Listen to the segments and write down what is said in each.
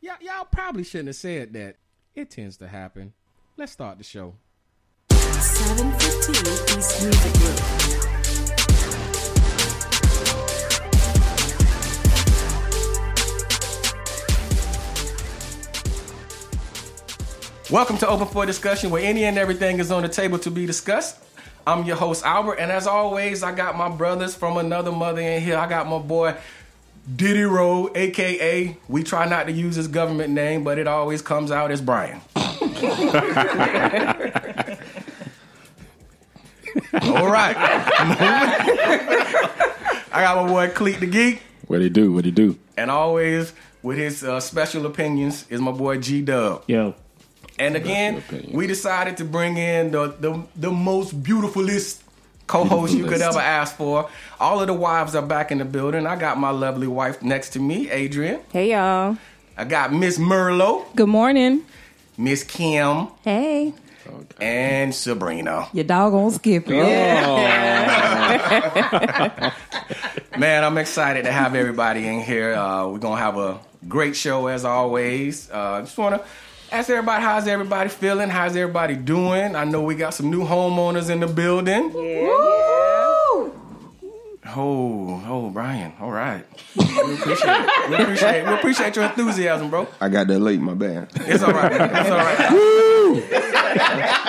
y'all, y'all probably shouldn't have said that. It tends to happen. Let's start the show. 715 East Music Group. Welcome to Open for Discussion, where any and everything is on the table to be discussed. I'm your host, Albert, and as always, I got my brothers from another mother in here. I got my boy Diddy Rowe, aka we try not to use his government name, but it always comes out as Brian. All right. I got my boy Cleet the Geek, What he do? What he do? and always with his uh, special opinions is my boy G Dub. Yo. And again, we decided to bring in the the, the most beautifulest co-host you could ever ask for. All of the wives are back in the building. I got my lovely wife next to me, Adrian. Hey y'all. I got Miss Merlo, Good morning. Miss Kim, Hey. and Sabrina. Your dog on Skippy. Man, I'm excited to have everybody in here. Uh, we're gonna have a great show as always. Uh, just wanna ask everybody how's everybody feeling? How's everybody doing? I know we got some new homeowners in the building. Yeah. Woo. Oh, oh, Brian. All right. We appreciate it. We appreciate, we appreciate your enthusiasm, bro. I got that late, my bad. It's all right. man. It's all right. Woo!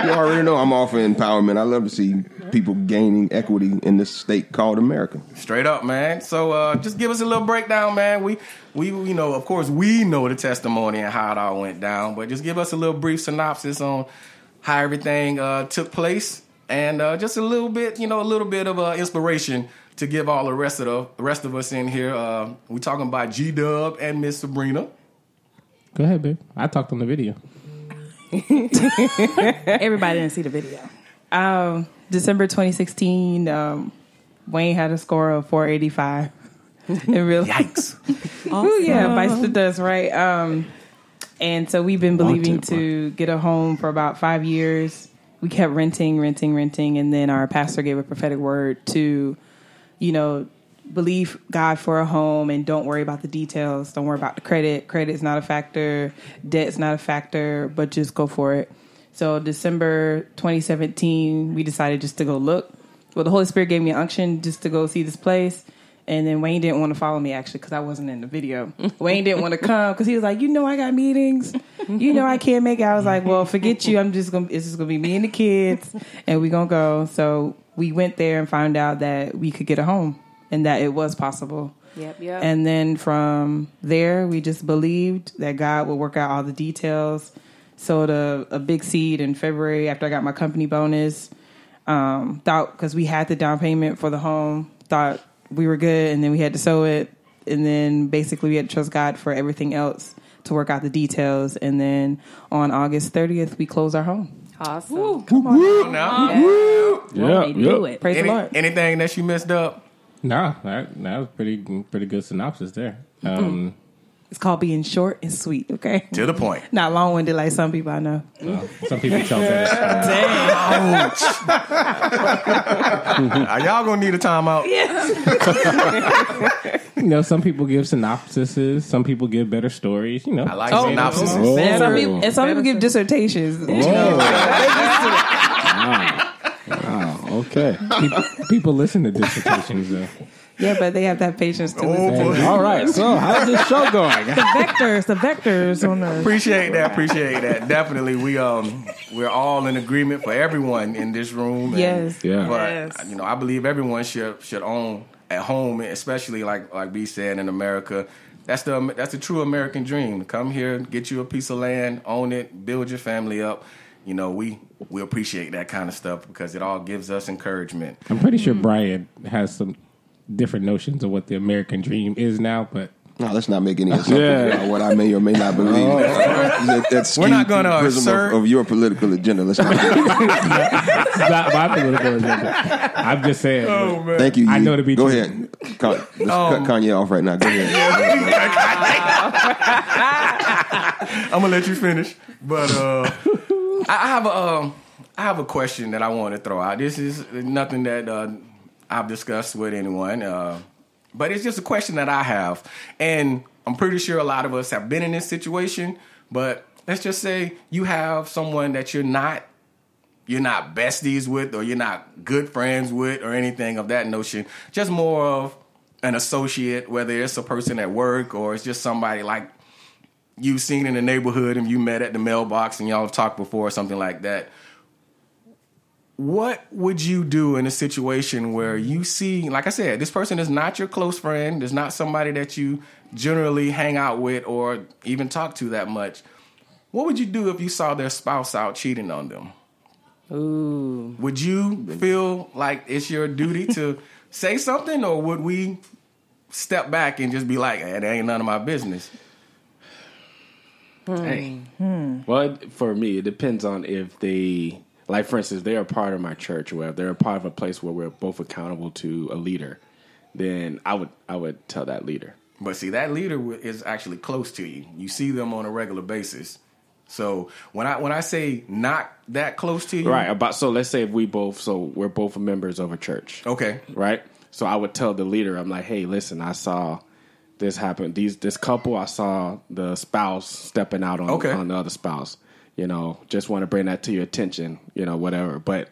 You already know I'm all for empowerment. I love to see people gaining equity in this state called America. Straight up, man. So uh, just give us a little breakdown, man. We we you know, of course, we know the testimony and how it all went down, but just give us a little brief synopsis on how everything uh, took place, and uh, just a little bit, you know, a little bit of uh, inspiration to give all the rest of the rest of us in here. Uh, we talking about G Dub and Miss Sabrina. Go ahead, babe. I talked on the video. Everybody didn't see the video. Um, December 2016, um, Wayne had a score of 485. In real Yikes! Ooh, yeah, bites the dust, right? Um, and so we've been believing Wanted, to get a home for about five years. We kept renting, renting, renting, and then our pastor gave a prophetic word to, you know, believe God for a home and don't worry about the details. Don't worry about the credit. Credit's not a factor. Debt's not a factor, but just go for it. So December 2017, we decided just to go look. Well, the Holy Spirit gave me an unction just to go see this place. And then Wayne didn't want to follow me actually because I wasn't in the video. Wayne didn't want to come because he was like, you know, I got meetings. You know, I can't make it. I was like, well, forget you. I'm just gonna. It's just gonna be me and the kids, and we gonna go. So we went there and found out that we could get a home and that it was possible. Yep, yep. And then from there, we just believed that God would work out all the details. Sowed a, a big seed in February after I got my company bonus. Um, thought because we had the down payment for the home, thought we were good, and then we had to sow it, and then basically we had to trust God for everything else to work out the details. And then on August 30th, we closed our home. awesome. Come Now, Yeah, They do it. Praise any, the Lord. anything that you messed up? Nah, that that was pretty pretty good synopsis there. Um, It's called being short and sweet. Okay, To the point. not long winded like some people I know. well, some people tell that. Are y'all gonna need a timeout. Yes. you know, some people give synopsises. Some people give better stories. You know, I like Oh, synopsis. Whoa. And some people, and some people give dissertations. Wow, okay. People, people listen to dissertations. Though. Yeah, but they have that patience to Oh, listen. boy. All right, so how's this show going? The vectors, the vectors on the. Appreciate that. Appreciate that. Definitely, we um we're all in agreement for everyone in this room. and- Yes. Yeah. But Yes. you know, I believe everyone should should own at home, especially like like B said in America. That's the that's the true American dream. Come here, get you a piece of land, own it, build your family up. You know, we we appreciate that kind of stuff because it all gives us encouragement. I'm pretty sure Brian has some different notions of what the American dream is now. But No, let's not make any assumptions Yeah. about what I may or may not believe. That- that's We're not gonna prism assert- of, of your political agenda. Let's not. it's not my political agenda. I'm just saying. Oh, Thank you. I Yee. know to be Go true. ahead. Con- let's cut Um, Kanye off right now. Go ahead. I'm gonna let you finish, but uh, I I have a um, I have a question that I want to throw out. This is nothing that uh, I've discussed with anyone, uh, but it's just a question that I have, and I'm pretty sure a lot of us have been in this situation. But let's just say you have someone that you're not you're not besties with or you're not good friends with or anything of that notion. Just more of an associate, whether it's a person at work or it's just somebody like you've seen in the neighborhood and you met at the mailbox and y'all have talked before or something like that. What would you do in a situation where you see, like I said, this person is not your close friend, is not somebody that you generally hang out with or even talk to that much? What would you do if you saw their spouse out cheating on them? Ooh. Would you feel like it's your duty to say something, or would we step back and just be like, "Eh, "That ain't none of my business"? Hey. Well, for me, it depends on if they, like, for instance, they're a part of my church, or if they're a part of a place where we're both accountable to a leader. Then I would, I would tell that leader. But see, that leader is actually close to you. You see them on a regular basis. So when I when I say not that close to you, Right. About so, let's say if we both, so we're both members of a church. Okay, right? So I would tell the leader, I'm like, hey, listen, I saw this happen. These this couple, I saw the spouse stepping out on Okay. on the other spouse. You know, just want to bring that to your attention. You know, whatever. But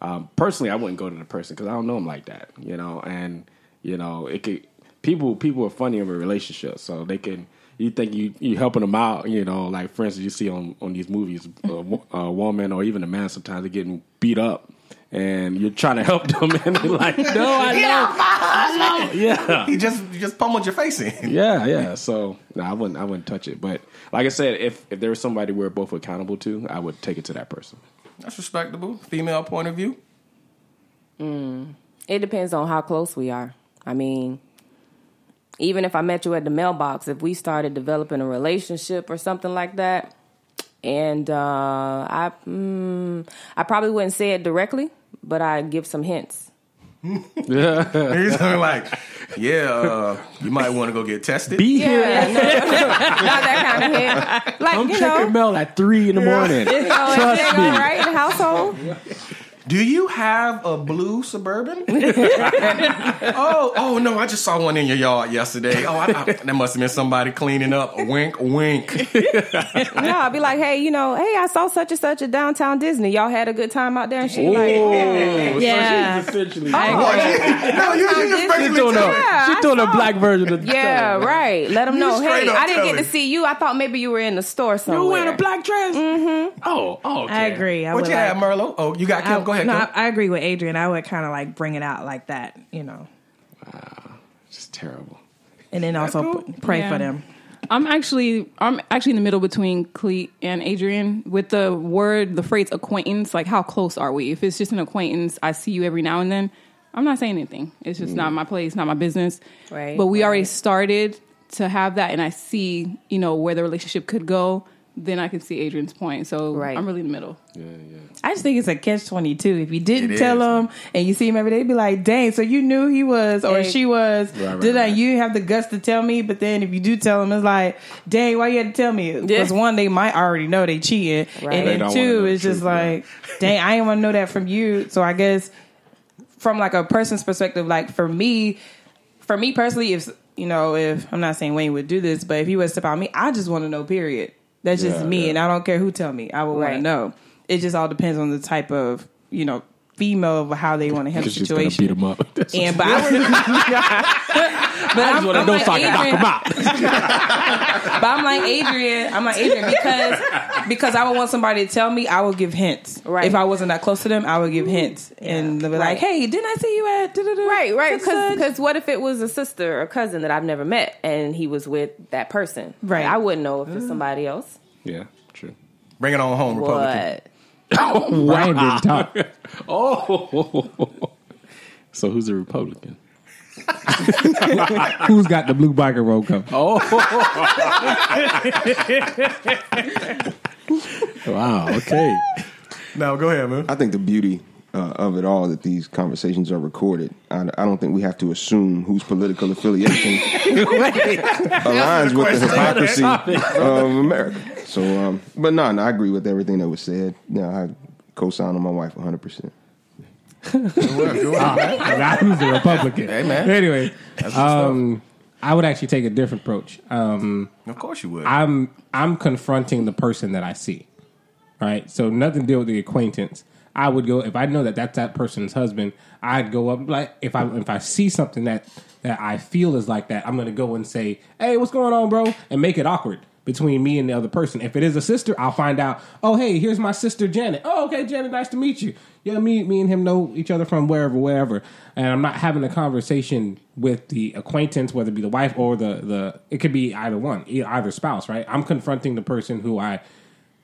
um, personally, I wouldn't go to the person because I don't know them like that. You know, and you know, it could people people are funny in a relationship, so they can. You think you you helping them out, you know? Like for instance, you see on on these movies, a, a woman or even a man sometimes they're getting beat up, and you're trying to help them, and they're like, "No, I know, I know." Yeah, he just you just pummeled your face in. yeah, yeah. So no, I wouldn't I wouldn't touch it. But like I said, if if there was somebody we're both accountable to, I would take it to that person. That's respectable. Female point of view. Mm. It depends on how close we are. I mean, even if I met you at the mailbox, if we started developing a relationship or something like that, and uh, I, mm, I probably wouldn't say it directly, but I'd give some hints. yeah. He's like, yeah, uh, you might want to go get tested. Be Yeah, no, not that kind of hint. Like I'm you checking know, mail at three in the morning. you know, Trust me. all right in the household. Do you have a blue suburban? oh, oh no! I just saw one in your yard yesterday. Oh, I, I, that must have been somebody cleaning up. Wink, wink. No, I'd be like, hey, you know, hey, I saw such and such at downtown Disney. Y'all had a good time out there, and she like, Oh, Yeah. so she's essentially. no, you, you just She's basically doing, a, Yeah, she's doing I a saw. black version of the Yeah, right. Let them know. Hey, I didn't tell get to see you. I thought maybe you were in the store somewhere. You wearing a black dress? Mm-hmm. Oh, oh, okay. I agree. I What you like, have, Merlot? Oh, you got Kim. Go ahead, No, I, I agree with Adrian. I would kind of like bring it out like that, you know, Wow, Just terrible. and then also p- pray Yeah. for them. I'm actually I'm actually in the middle between Cleet and Adrian with the word the phrase acquaintance. Like how close are we? If it's just an acquaintance, I see you every now and then. I'm not saying anything. It's just not mm. my place, not my business. Right, But we already started to have that, and I see you know where the relationship could go. Then I can see Adrian's point. So Right. I'm really in the middle. Yeah, yeah. I just think it's a catch twenty two. If you didn't It tell is. him and you see him every day, be like, "Dang, so you knew he was or Hey. she was." right, Did I? You have the guts to tell me, but then if you do tell him, it's like, "Dang, why you had to tell me?" Because Yeah. one, they might already know they cheating, Right. and They then don't two, the it's just truth, yeah. like, "Dang, I didn't want to know that from you." So I guess from like a person's perspective, like for me, for me personally, if you know, if I'm not saying Wayne would do this, but if he was to step on me, I just want to know. Period. That's just Yeah, me, yeah. and I don't care who tell me. I would want to know. It just all depends on the type of you know female of how they want to handle the Because she's gonna beat situation. him up. And but I would, but I I'm, just want to I'm know like so I can knock Adrian, him out. but I'm like Adrian. I'm like Adrian because because I would want somebody to tell me. I would give hints. Right. If I wasn't that close to them, I would give hints, and they'll be like, "Hey, didn't I see you at da-da-da, Right, right. such? Because what if it was a sister or cousin that I've never met and he was with that person? Right. I wouldn't know if it's somebody else. Yeah, true. Bring it on home, Republican. What? Ryan didn't talk. Oh, so who's a Republican? Who's got the blue biker road cover? Oh, wow. Okay. Now go ahead, man. I think the beauty uh, of it all that these conversations are recorded. I, I don't think we have to assume whose political affiliation aligns with the hypocrisy of America. So, um, but no, no, I agree with everything that was said. Yeah, I co-sign on my wife 100. percent I who's the Republican. Hey, man. Anyway, um, I would actually take a different approach. Um, Of course you would. I'm I'm confronting the person that I see. Right? So nothing to do with the acquaintance. I would go if I know that that's that person's husband. I'd go up like if I if I see something that that I feel is like that, I'm going to go and say, "Hey, what's going on, bro?" and make it awkward between me and the other person. If it is a sister, I'll find out. Oh, hey, here's my sister Janet. Oh, okay, Janet, nice to meet you. Yeah, me me and him know each other from wherever, wherever. And I'm not having a conversation with the acquaintance, whether it be the wife or the the. It could be either one, either spouse, right? I'm confronting the person who I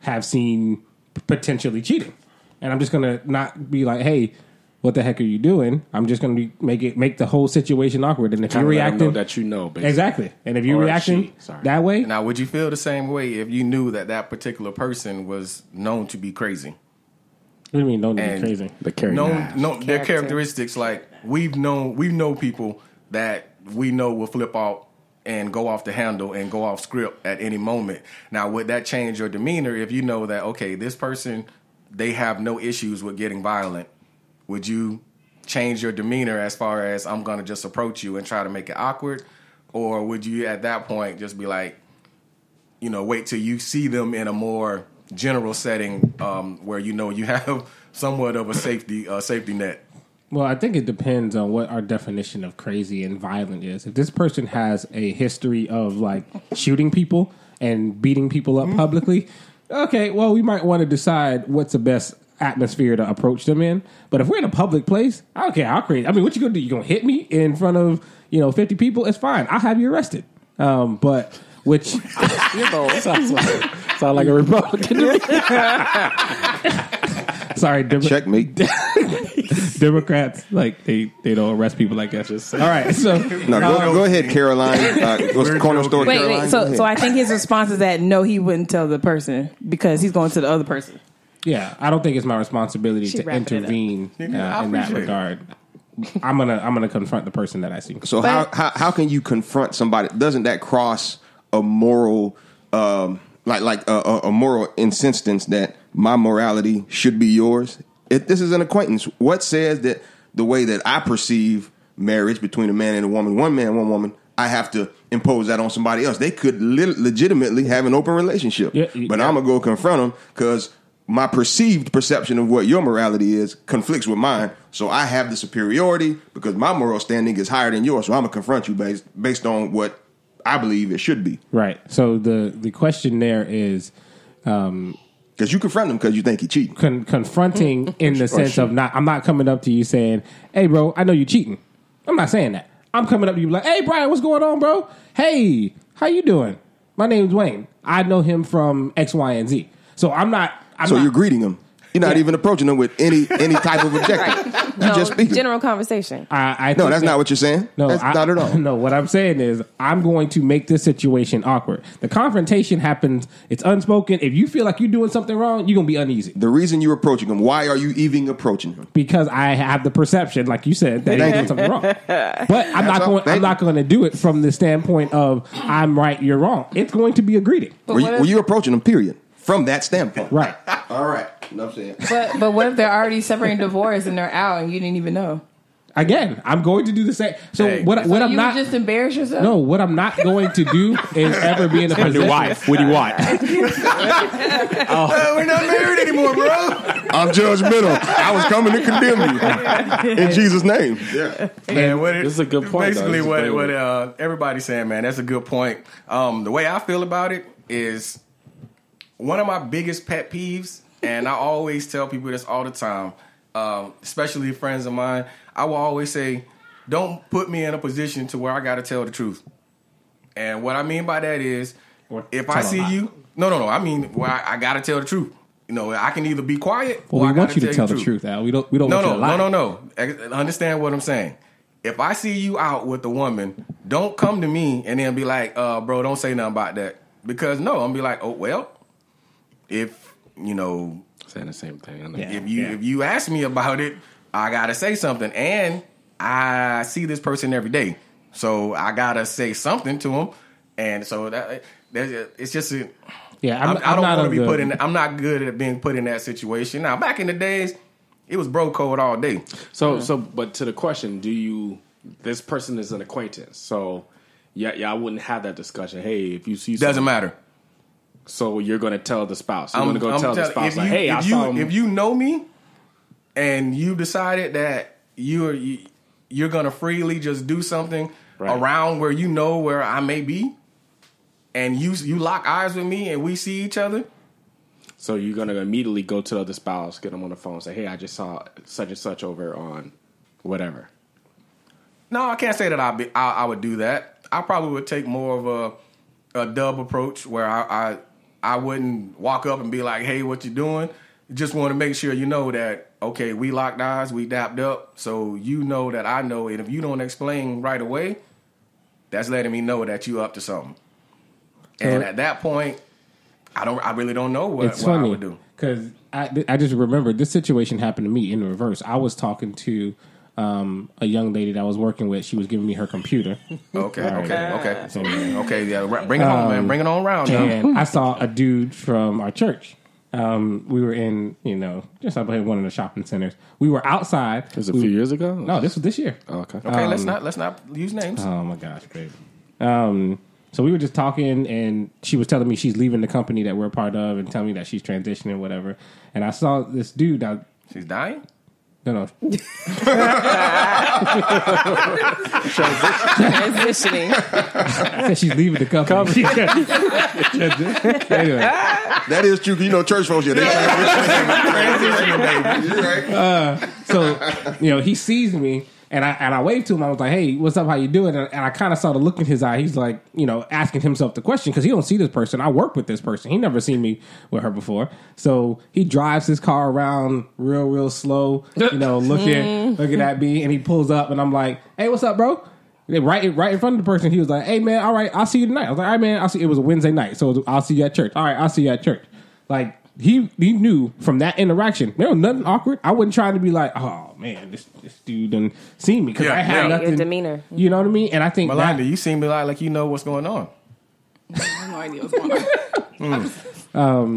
have seen potentially cheating, and I'm just gonna not be like, hey. What the heck are you doing? I'm just going to make it make the whole situation awkward. And if you're reacting, know that you know, basically. exactly. And if you're Or reacting she, that way, now, would you feel the same way if you knew that that particular person was known to be crazy? what do you mean? Don't be crazy. The carry known, knives. no, their characteristics like we've known we know people that we know will flip out and go off the handle and go off script at any moment. Now, would that change your demeanor if you know that okay, this person they have no issues with getting violent? Would you change your demeanor as far as I'm going to just approach you and try to make it awkward, or would you at that point just be like, you know, wait till you see them in a more general setting um, where you know you have somewhat of a safety uh, safety net. Well, I think it depends on what our definition of crazy and violent is. If this person has a history of like shooting people and beating people up publicly, okay, well, we might want to decide what's the best atmosphere to approach them in. But if we're in a public place, I don't care how crazy. I mean, what you gonna do? You gonna hit me in front of you know fifty people? It's fine. I'll have you arrested. Um, but which You're bold. Sounds like, sound like a Republican. sorry, Dem- Checkmate. Democrats like they they don't arrest people like that. Just all right, so No, go, go ahead, Caroline. Uh, what's the corner store? Wait, Caroline? wait. So, so I think his response is that no, he wouldn't tell the person because he's going to the other person. Yeah, I don't think it's my responsibility She to wrapping it up. intervene uh, Yeah, I in that appreciate it. regard. I'm gonna I'm gonna confront the person that I see. So how, how how can you confront somebody? Doesn't that cross a moral, um, like like a, a, a moral insistence that my morality should be yours? If this is an acquaintance, what says that the way that I perceive marriage between a man and a woman, one man, one woman, I have to impose that on somebody else? They could le- legitimately have an open relationship, Yeah, you- but I'm gonna go confront them because my perceived perception of what your morality is conflicts with mine. So I have the superiority because my moral standing is higher than yours. So I'm gonna confront you based based on what I believe it should be. Right. So the the question there is um, Because you confront him because you think he cheating. con- confronting in the sense of not. I'm not coming up to you saying, "Hey, bro, I know you cheating." I'm not saying that. I'm coming up to you like, "Hey, Brian, what's going on, bro? Hey, how you doing? My name's Wayne. I know him from X, Y, and Z." So I'm not. I'm so not, you're greeting them. You're not Yeah. even approaching them with any any type of objective. You No, just speaking. general conversation. I, I no, that's that- not what you're saying. No, that's I- not at all. No, what I'm saying is I'm going to make this situation awkward. The confrontation happens. It's unspoken. If you feel like you're doing something wrong, you're gonna be uneasy The reason you're approaching them. why are you even approaching them? because I have the perception, like you said, that you're doing something wrong. But I'm not all. going. I'm not going to do it from the standpoint of I'm right, you're wrong. It's going to be a greeting, Were you, if- were you approaching them? Period. From that standpoint. right? All right. Enough said. But but what if they're already separating divorce and they're out and you didn't even know? Again, I'm going to do the same. So Hey. what? So what I'm would not. just embarrass yourself. no, what I'm not going to do is ever be in a Your position. wife. What do you want? we're not married anymore, bro. I'm judgmental. I was coming to condemn you in Jesus' name. Yeah. Man, what it- This is a good point, though. Basically, This is what very what uh, everybody's saying, man, that's a good point. Um, the way I feel about it is one of my biggest pet peeves, and I always tell people this all the time, um, especially friends of mine. I will always say, "Don't put me in a position to where I got to tell the truth." And what I mean by that is, Or if I see you, no, no, no. I mean, well, I, I got to tell the truth. You know, I can either be quiet Well, or we I want you to tell the truth, Al. We don't. We don't no, no, to lie. no, no, no. Understand what I'm saying. if I see you out with a woman, don't come to me and then be like, uh, bro, don't say nothing about that. Because no, I'm gonna be like, oh well, if you know, Saying the same thing. I know. Yeah. if you if you ask me about it, I gotta say something. And I see this person every day, so I gotta say something to him. And so that that's- it's just a, Yeah, I'm, I'm, I don't want to be the- put in. I'm not good at being put in that situation. Now, back in the days, it was bro code all day. So, so, but to the question, do you? This person is an acquaintance, so yeah, yeah, I wouldn't have that discussion. Hey, if you see, Doesn't something- matter. So you're going to tell the spouse. You're going to go tell the spouse, like, you, hey, if I you, saw him. If you know me, and you decided that you're you, you're gonna freely just do something Right. around where you know where I may be, and you you lock eyes with me and we see each other. so you're going to immediately go to the other spouse, get them on the phone, say, hey, I just saw such and such over on whatever. No, I can't say that I be, I, I would do that. I probably would take more of a a dub approach where I, I I wouldn't walk up and be like, "Hey, what you doing?" Just want to make sure you know that okay, we locked eyes, we dapped up, so you know that I know, and if you don't explain right away, that's letting me know that you up to something. And at that point, I don't, I really don't know what, it's what I funny would do. because I, I just remember this situation happened to me in reverse. I was talking to um, a young lady that I was working with. She was giving me her computer, Okay, All right. okay, okay, okay. Yeah, bring it on, man. Bring it on around. now. and I saw a dude from our church. Um, we were in, you know, just up in one of the shopping centers. We were outside. It was a We- few years ago? No, this was this year. Oh, okay. Okay, let's not let's not use names. Oh my gosh, babe. Um, so we were just talking, and she was telling me she's leaving the company that we're a part of, and telling me that she's transitioning, whatever. And I saw this dude. I, She's dying. No, no, Transitioning. I said she's leaving the company. anyway, That is true. 'cause You know, church folks, yeah, they transition, baby. You're right. Uh, so you know, he sees me, and I and I waved to him. I was like, "Hey, what's up? How you doing?" And, and I kind of saw the look in his eye. He's like, you know, asking himself the question because he don't see this person. I work with this person. He never seen me with her before. So he drives his car around real, real slow. You know, looking looking at me, and he pulls up, and I'm like, "Hey, what's up, bro?" Right, right in front of the person, he was like, "Hey, man, all right, I'll see you tonight." I was like, "All right, man, I'll see." It was a Wednesday night, so I'll see you at church. All right, I'll see you at church. Like he he knew from that interaction, there was nothing awkward. I wasn't trying to be like, "Oh man, this this dude didn't see me" because Yeah, I had yeah. nothing. Your demeanor. You know what I mean? And I think Melinda, that, you seem to like like you know what's going on. I have no idea what's going on.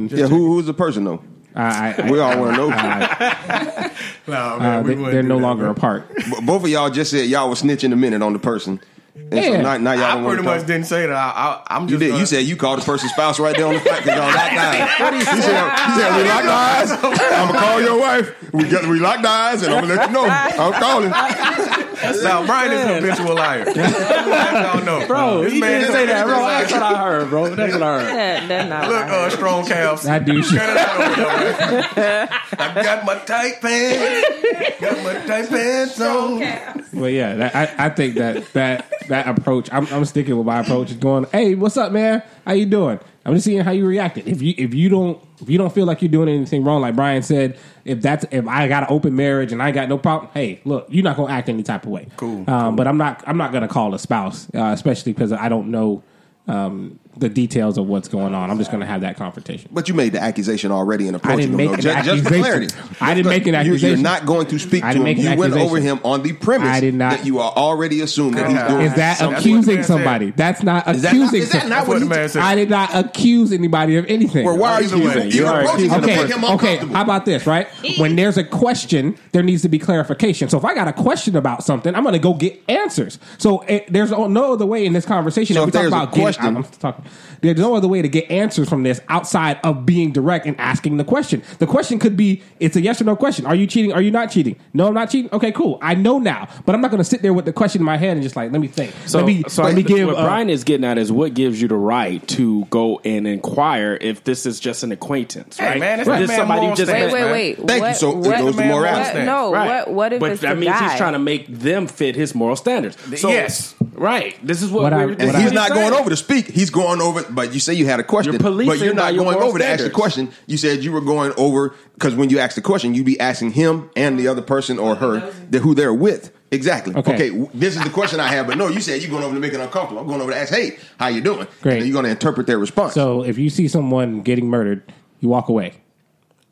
Yeah, who, who's the person, though? I, I, We all want to know. No, uh, they, they're no longer apart. Both of y'all just said y'all were snitching a minute on the person. And so now, now y'all I pretty much talk. didn't say that. I, I, I'm You did. You said you called the person's spouse right there on the fact because y'all locked eyes. What he said? He said, we locked eyes. I'm going to call your wife. We got we locked eyes and I'm going to let you know. I'm calling. Now, Brian is a habitual liar. I don't know, Bro, This he man didn't say that, bro. That's what I heard, bro. That's what I heard. That, that's not Look, right. uh, strong calves. That dude should- Cut it out over there, man. I got my tight pants. Got my tight pants on. But yeah, that, I, I think that that that approach. I'm, I'm sticking with my approach. Is going, hey, what's up, man? How you doing? I'm just seeing how you reacted. If you if you don't if you don't feel like you're doing anything wrong, like Brian said, if that's if I got an open marriage and I got no problem, hey, look, you're not gonna act any type of way. Cool, Um, But I'm not I'm not gonna call a spouse, uh, especially because I don't know um, the details of what's going on. I'm just gonna have that confrontation. But you made the accusation already in approaching didn't him. make though. an Just, just for clarity. I didn't make an You- accusation. You're not going to speak I to didn't him. make an You went accusation. over him on the premise I did not- that you are already assuming he's doing Is that something. accusing man said. somebody? That's not Is that not- accusing. is that some- not That's what what the man said. I did not accuse anybody of anything. Well, why are you Either way, using you you are approaching him to Okay, make him okay. uncomfortable? How about this, right? When there's a question, there needs to be clarification. So if I got a question about something, I'm going to go get answers. So it, there's no other way in this conversation So that we if talk there's a about getting- question- I'm, I'm talking. There's no other way to get answers from this outside of being direct and asking the question. The question could be, it's a yes or no question. Are you cheating? Are you not cheating? No, I'm not cheating. Okay, cool. I know now, but I'm not going to sit there with the question in my head and just like, let me think. So, let me, so let me give. what uh, Brian is getting at is what gives you the right to go and inquire if this is just an acquaintance, Hey, right? man, it's If that this man somebody you just Wait, met- wait, man. wait. Thank you. what, So it what, goes to man morality. wants what, no, Right. what, what if but it's that the means guy? he's trying to make them fit his moral standards. So, Yes. right. This is what, What I- we're. I- is He's what not saying. going over to speak. He's going over, but you say you had a question, You're policing but you're not your going moral over to ask the question. You said you were going over because when you ask the question, you'd be asking him and the other person or her that who they're with. Exactly. Okay. Okay. This is the question I have, but no, you said you're going over to make it uncomfortable. I'm going over to ask, "Hey, how you doing?" Great. And then you're going to interpret their response. So if you see someone getting murdered, you walk away.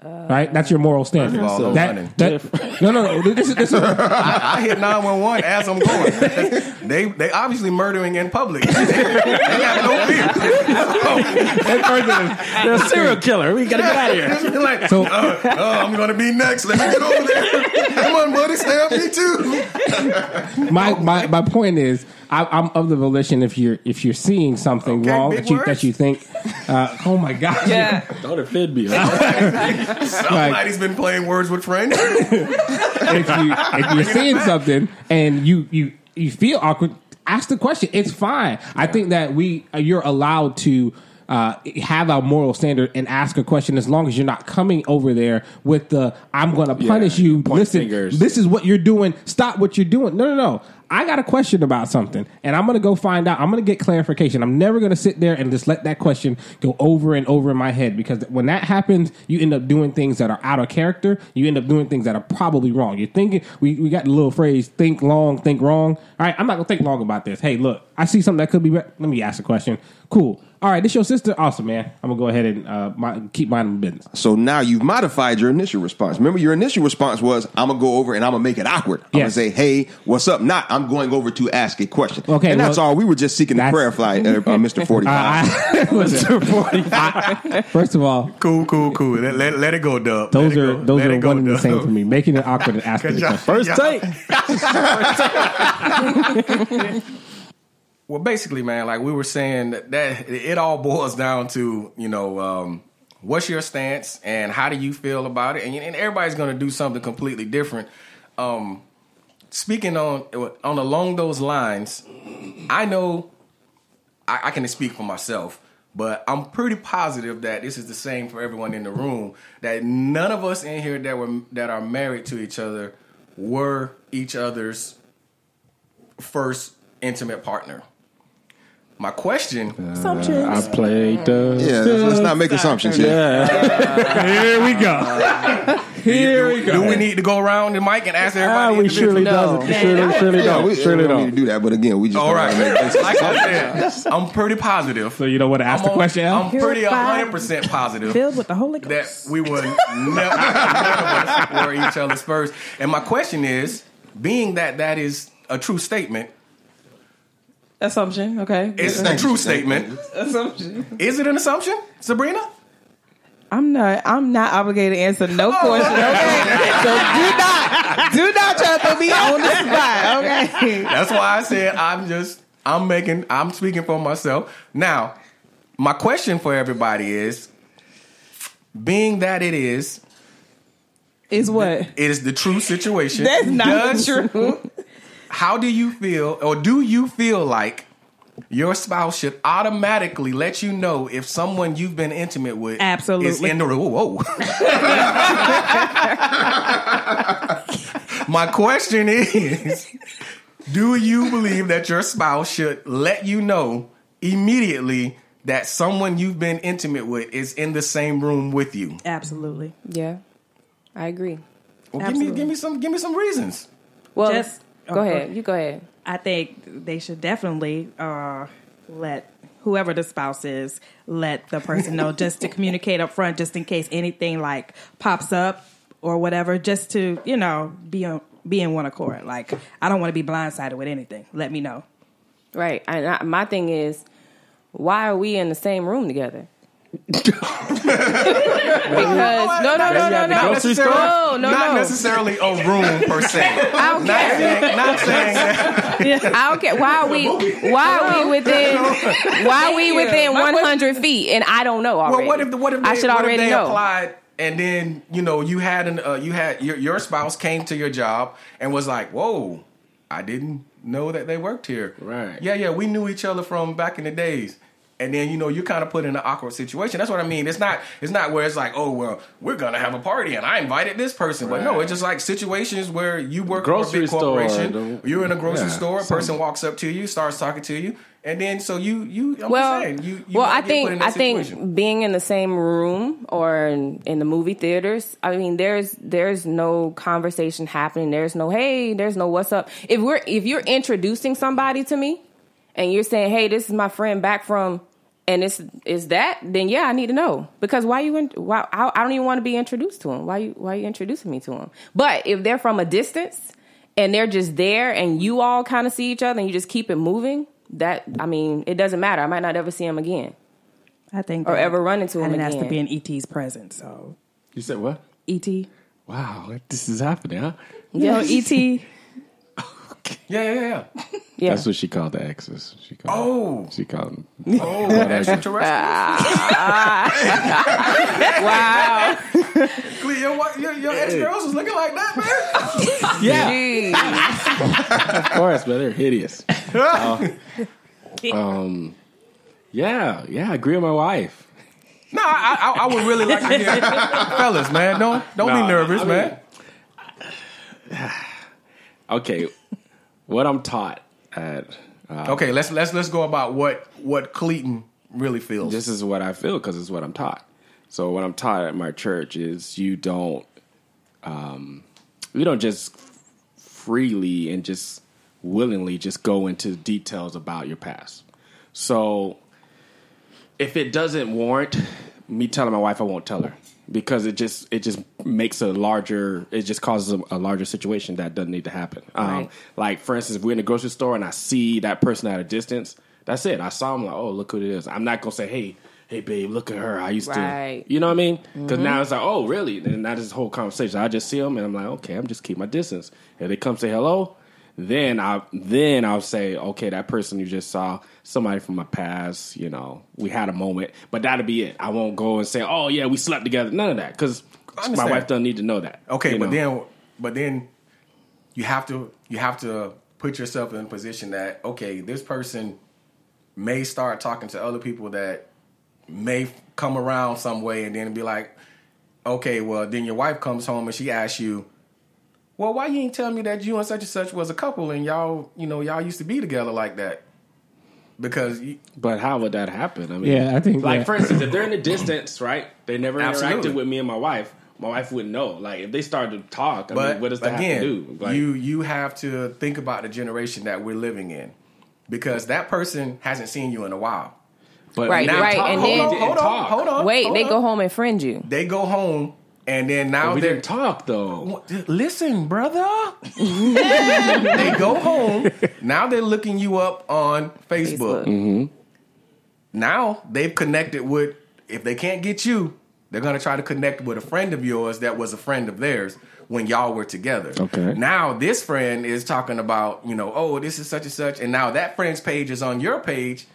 Right? That's your moral standard. First of all, no that, that, no, no, no. This is this is I, I hit 911 as I'm going. they they obviously murdering in public. They, they got no fear. They're a serial killer. We gotta get out of here. Like, So- uh, uh, I'm gonna be next. Let me get over there. Come on, buddy, stay up me too. my, my my point is I, I'm of the volition if you're if you're seeing something Okay, wrong that you words. that you think uh, oh my god Yeah. Don't offend me. Somebody's been playing words with friends. if you if you're seeing something and you you you feel awkward, ask the question. It's fine. I think that we uh, you're allowed to. Uh, have a moral standard and ask a question as long as you're not coming over there with the I'm going to punish you. Listen, fingers. this is what you're doing. Stop what you're doing. No, no, no. I got a question about something, and I'm going to go find out. I'm going to get clarification. I'm never going to sit there and just let that question go over and over in my head because when that happens, you end up doing things that are out of character. You end up doing things that are probably wrong. You're thinking, we, we got the little phrase, think long, think wrong. All right, I'm not going to think long about this. Hey, look, I see something that could be, re- let me ask a question. Cool. All right, this your sister? Awesome, man. I'm going to go ahead and uh, my, keep minding my business. So now you've modified your initial response. Remember, your initial response was, "I'm gonna go over and I'm gonna make it awkward. I'm Yes. gonna say, hey, what's up?" Not, I'm going over to ask a question. Okay, and that's all. We were just seeking to that's- clarify, uh, uh, Mr. Forty Five. I, listen, I- first of all, Cool, cool, cool. Let, let, let it go, Dub. Those Let are go. those Let are it go, one and the same for me. Making it awkward and asking the Good question. job. First take. Well, basically, man, like we were saying, that, that it all boils down to you know um, what's your stance and how do you feel about it, and, and everybody's going to do something completely different. Um, speaking on on along those lines, I know I, I can speak for myself, but I'm pretty positive that this is the same for everyone in the room. That none of us in here that were that are married to each other were each other's first intimate partner. My question, I played the. Yeah, let's, let's not make assumptions here. Here we go. Here we go. do we need to go around the mic and ask Ah, everybody? we individually? surely No. doesn't. We surely, surely Yeah, don't. we, surely we don't need don't. to do that, but again, we just All don't right, wanna make like I said, I'm pretty positive. So you don't want to ask I'm the on- question, Al? I'm pretty 100% positive Filled with the Holy Ghost. that we would never, none of us were each other's first. And my question is, being that that is a true statement, Assumption. Okay. it's a true statement. Assumption. Is it an assumption, Sabrina? I'm not. I'm not obligated to answer no oh. question. Okay. so do not, do not try to put me on the spot. Okay. That's why I said I'm just I'm making I'm speaking for myself. Now, my question for everybody is being that it is Is what? it is the true situation. That's not does- true. How do you feel or do you feel like your spouse should automatically let you know if someone you've been intimate with is Absolutely. in the room? Whoa. My question is Do you believe that your spouse should let you know immediately that someone you've been intimate with is in the same room with you? Absolutely. Yeah, I agree. Well, give me give me some give me some reasons. Well, Just- go ahead. You go ahead. I think they should definitely uh, let whoever the spouse is let the person know just to communicate up front, just in case anything like pops up or whatever, just to you know be on be in one accord. Like I don't want to be blindsided with anything. Let me know. Right. And I, my thing is, why are we in the same room together? Because no, no, no, no, Not no, no, no, not necessarily a room per se. I don't Not care. saying, not saying that. I don't care. Why are we? Why are we within? Why are we within one hundred feet? And I don't know already. Well, what if the, what if they, I should already they know? applied and then you know you had an uh, you had your your spouse came to your job and was like, "Whoa, I didn't know that they worked here." Right. Yeah, yeah, we knew each other from back in the days. And then you know you're kind of put in an awkward situation. That's what I mean. It's not. It's not where it's like, oh well, we're gonna have a party and I invited this person. But no, it's just like situations where you work Grocery for a big corporation. the- you're in a grocery Yeah, store. A person walks up to you, starts talking to you. and then so you you. I'm well, saying, you, you well, I get think put in I that think being in the same room or in, in the movie theaters. I mean, there's there's no conversation happening. There's no hey, there's no what's up. If we're if you're introducing somebody to me, and you're saying hey, this is my friend back from, and it's is that, then yeah, I need to know because why you in, why I, I don't even want to be introduced to him. Why you why you introducing me to him? But if they're from a distance and they're just there and you all kind of see each other and you just keep it moving. That I mean, it doesn't matter. I might not ever see him again. I think Or that ever run into I him didn't ask to be in ET's presence, so You said what? ET. Wow, this is happening, huh? You know, ET. Yeah, yeah, yeah. Yeah. That's what she called the exes. She called Oh. she called them. Oh, extraterrestrial. wow. Clea, your, wa- your, your ex girls was looking like that, man. Yeah, of course, but they're hideous. Uh, um, yeah, yeah, I agree with my wife. No, I, I, I would really like to hear, fellas, man. Don't don't Nah, be nervous, I man. Okay, what I'm taught at uh, Okay, let's let's let's go about what what Cleaton really feels. this is what I feel because it's what I'm taught. So what I'm taught at my church is you don't, um, you don't just freely and just willingly just go into details about your past. So if it doesn't warrant me telling my wife, I won't tell her because it just it just makes a larger it just causes a, a larger situation that doesn't need to happen. Um, Right. Like for instance, if we're in a grocery store and I see that person at a distance, that's it. I saw him like, oh look who it is. I'm not gonna say, hey. Hey babe, look at her. I used Right. to, you know what I mean? Because now it's like, oh, really? And that is the whole conversation. I just see them and I'm like, okay, I'm just keep my distance. If they come say hello, then I then I'll say, okay, that person you just saw, somebody from my past, you know, we had a moment, but that'll be it. I won't go and say, oh yeah, we slept together. None of that because my wife doesn't need to know that. Okay, but know? then but then you have to you have to put yourself in a position that okay, this person may start talking to other people that may come around some way and then be like, okay, well then your wife comes home and she asks you, well, why you ain't tell me that you and such and such was a couple and y'all, you know, y'all used to be together like that? Because you, But how would that happen? I mean, Yeah, I think like that- for instance, if they're in the distance, right? They never Absolutely. interacted with me and my wife. My wife wouldn't know. Like if they started to talk, I But mean, what does that again, have to do? Like, you you have to think about the generation that we're living in, because that person hasn't seen you in a while. but Right, we didn't right, talk. and We then- didn't hold on, hold on. Wait, hold they on. go home and friend you. They go home, and then now We they're didn't talk though. listen, brother. they go home. Now they're looking you up on Facebook. Facebook. Mm-hmm. Now they've connected with. If they can't get you, they're gonna try to connect with a friend of yours that was a friend of theirs when y'all were together. Okay. Now this friend is talking about you know oh this is such and such, and now that friend's page is on your page,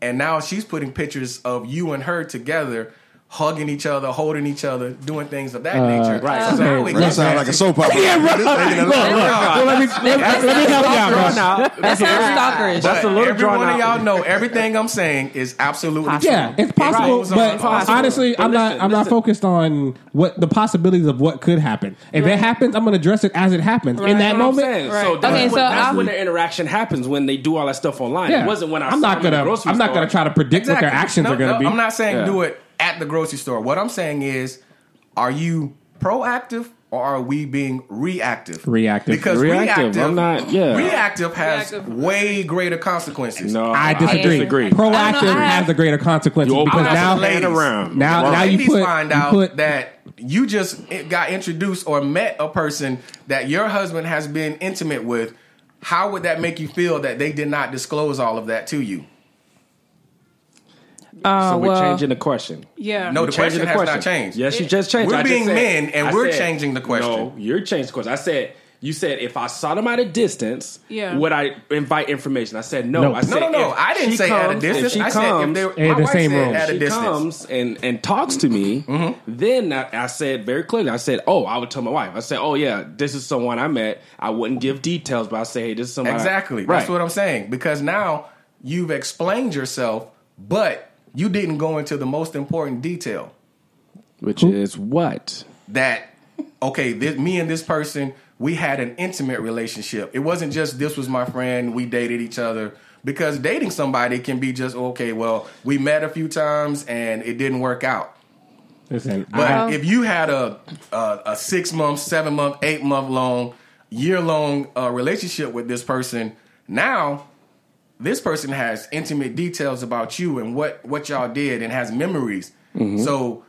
and now she's putting pictures of you and her together. Hugging each other, holding each other, doing things of that uh, nature. right. So now it That sounds like a soap opera. Yeah, bro. This Look, look, well, let me let, let, let me help you out, bro. That's a little stalkerish. That's a little every drawn one of y'all know everything I'm saying is absolutely Yeah, true. it's possible, goes on but and possible. honestly, But I'm not. I'm not focused on what the possibilities of what could happen. If it happens, I'm going to address it as it happens. In that That's what I'm moment. Right. So that's, Okay, when, so that's when the interaction happens when they do all that stuff online. yeah. It wasn't when I I'm saw not them in the gonna. I'm not gonna try to predict what their actions are going to be. I'm not saying do it at the grocery store. What I'm saying is, are you proactive or are we being reactive? Reactive. Because Reactive, reactive, I'm not- yeah. reactive has Reactive. way greater consequences. No, I disagree. disagree. Proactive I don't has have- the greater consequences You open because up now, the around. now, Right. now you put find you out put that you just got introduced or met a person that your husband has been intimate with. How would that make you feel that they did not disclose all of that to you? Uh, so we're well, changing the question. Yeah. No, the Changing question has not changed. Yes, you just changed. We're I being said- men, and I we're said- changing the question. No, you're changing the question. I said you said if I saw them at a distance, Yeah. would I invite information? I said no. No. I No, said no, no. if I didn't she say at a distance. If she I said if comes, they, In my the wife same said room. at a she distance. comes and and talks to me, Mm-hmm. then I, I said very clearly, I said, "Oh, I would tell my wife." I said, "Oh yeah, this is someone I met." I wouldn't give details, but I say, "Hey, this is someone." I- Exactly. right. That's what I'm saying. Because now you've explained yourself, but you didn't go into the most important detail. Which is what? That okay, this, me and this person, we had an intimate relationship. It wasn't just this was my friend, we dated each other, because dating somebody can be just okay. Well, we met a few times and it didn't work out. Listen, But I, if you had a a, a six month, seven month, eight month long, year long uh, relationship with this person, now this person has intimate details about you and what what y'all did and has memories. Mm-hmm. So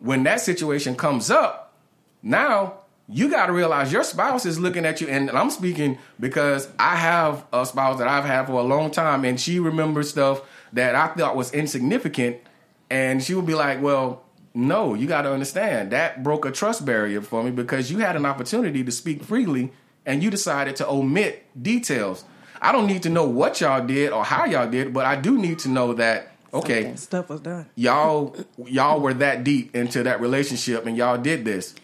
when that situation comes up, now you got to realize your spouse is looking at you, and I'm speaking because I have a spouse that I've had for a long time, and she remembers stuff that I thought was insignificant, and she would be like, "Well, no, you got to understand that broke a trust barrier for me because you had an opportunity to speak freely, and you decided to omit details. I don't need to know what y'all did or how y'all did, but I do need to know that." Okay, Stuff was done. y'all y'all were that deep into that relationship and y'all did this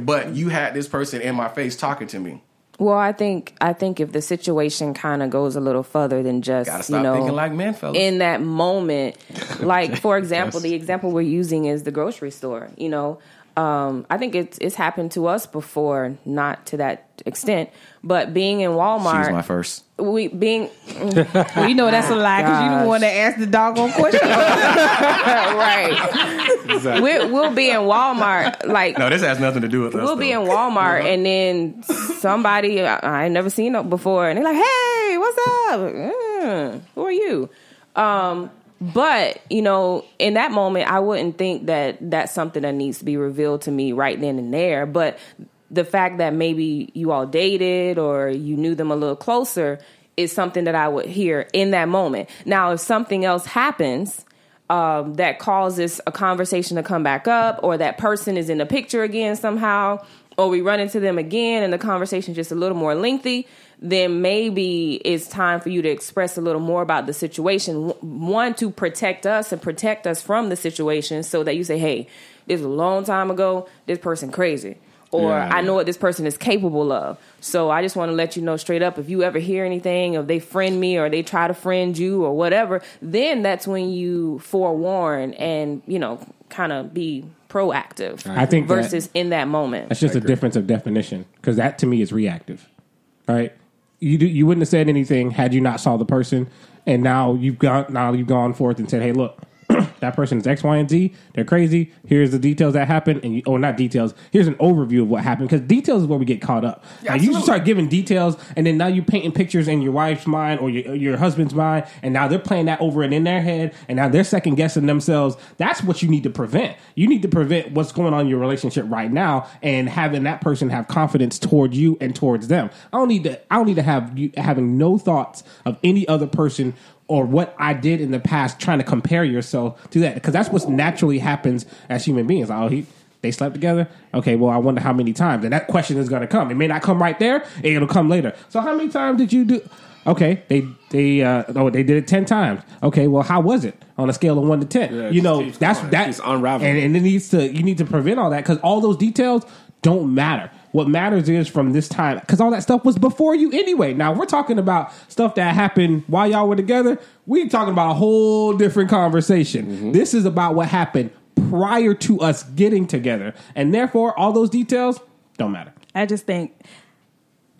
but you had this person in my face talking to me Well, I think I think if the situation kind of goes a little further than just gotta stop you know thinking like men fellas in that moment, like for example, the example we're using is the grocery store. You know, um, I think it's it's happened to us before, not to that extent, but being in Walmart, my first we being Well, you know that's a lie because you don't want to ask the doggone question. right. We'll, we'll be in Walmart, like no this has nothing to do with us we'll be in Walmart and then somebody I, I never seen before and they're like, "Hey, what's up? Mm, who are you?" Um, but you know, in that moment, I wouldn't think that that's something that needs to be revealed to me right then and there. But the fact that maybe you all dated or you knew them a little closer is something that I would hear in that moment. Now, if something else happens um, that causes a conversation to come back up, or that person is in the picture again somehow, or we run into them again and the conversation just a little more lengthy, then maybe it's time for you to express a little more about the situation. W- One, to protect us and protect us from the situation so that you say, hey, this was a long time ago, this person crazy. Or Yeah. I know what this person is capable of. So I just want to let you know straight up if you ever hear anything, if they friend me or they try to friend you or whatever, then that's when you forewarn and, you know, kind of be proactive. I think that- versus in that moment. That's just a difference of definition because that to me is reactive, right? You you wouldn't have said anything had you not saw the person, and now you've gone now you've gone forth and said, "Hey, look, that person is X, Y, and Z. They're crazy. Here's the details that happened, and you, oh, not details. Here's an overview of what happened because details is where we get caught up. Yeah, Like, you just start giving details, and then now you're painting pictures in your wife's mind or your, your husband's mind, and now they're playing that over and in their head, and now they're second guessing themselves. That's what you need to prevent. You need to prevent what's going on in your relationship right now, and having that person have confidence towards you and towards them. I don't need to. I don't need to have you having no thoughts of any other person or what I did in the past, trying to compare yourself to that, because that's what naturally happens as human beings. Oh, he they slept together. Okay, well, I wonder how many times, and that question is going to come. It may not come right there; it'll come later. So, how many times did you do? Okay, they they uh, oh they did it ten times. Okay, well, how was it on a scale of one to ten? Yeah, you know, that's going. That unraveling. and, and it needs to you need to prevent all that because all those details don't matter. What matters is from this time because all that stuff was before you anyway. Now we're talking about stuff that happened while y'all were together. We talking about a whole different conversation. Mm-hmm. This is about what happened prior to us getting together, and therefore all those details don't matter. I just think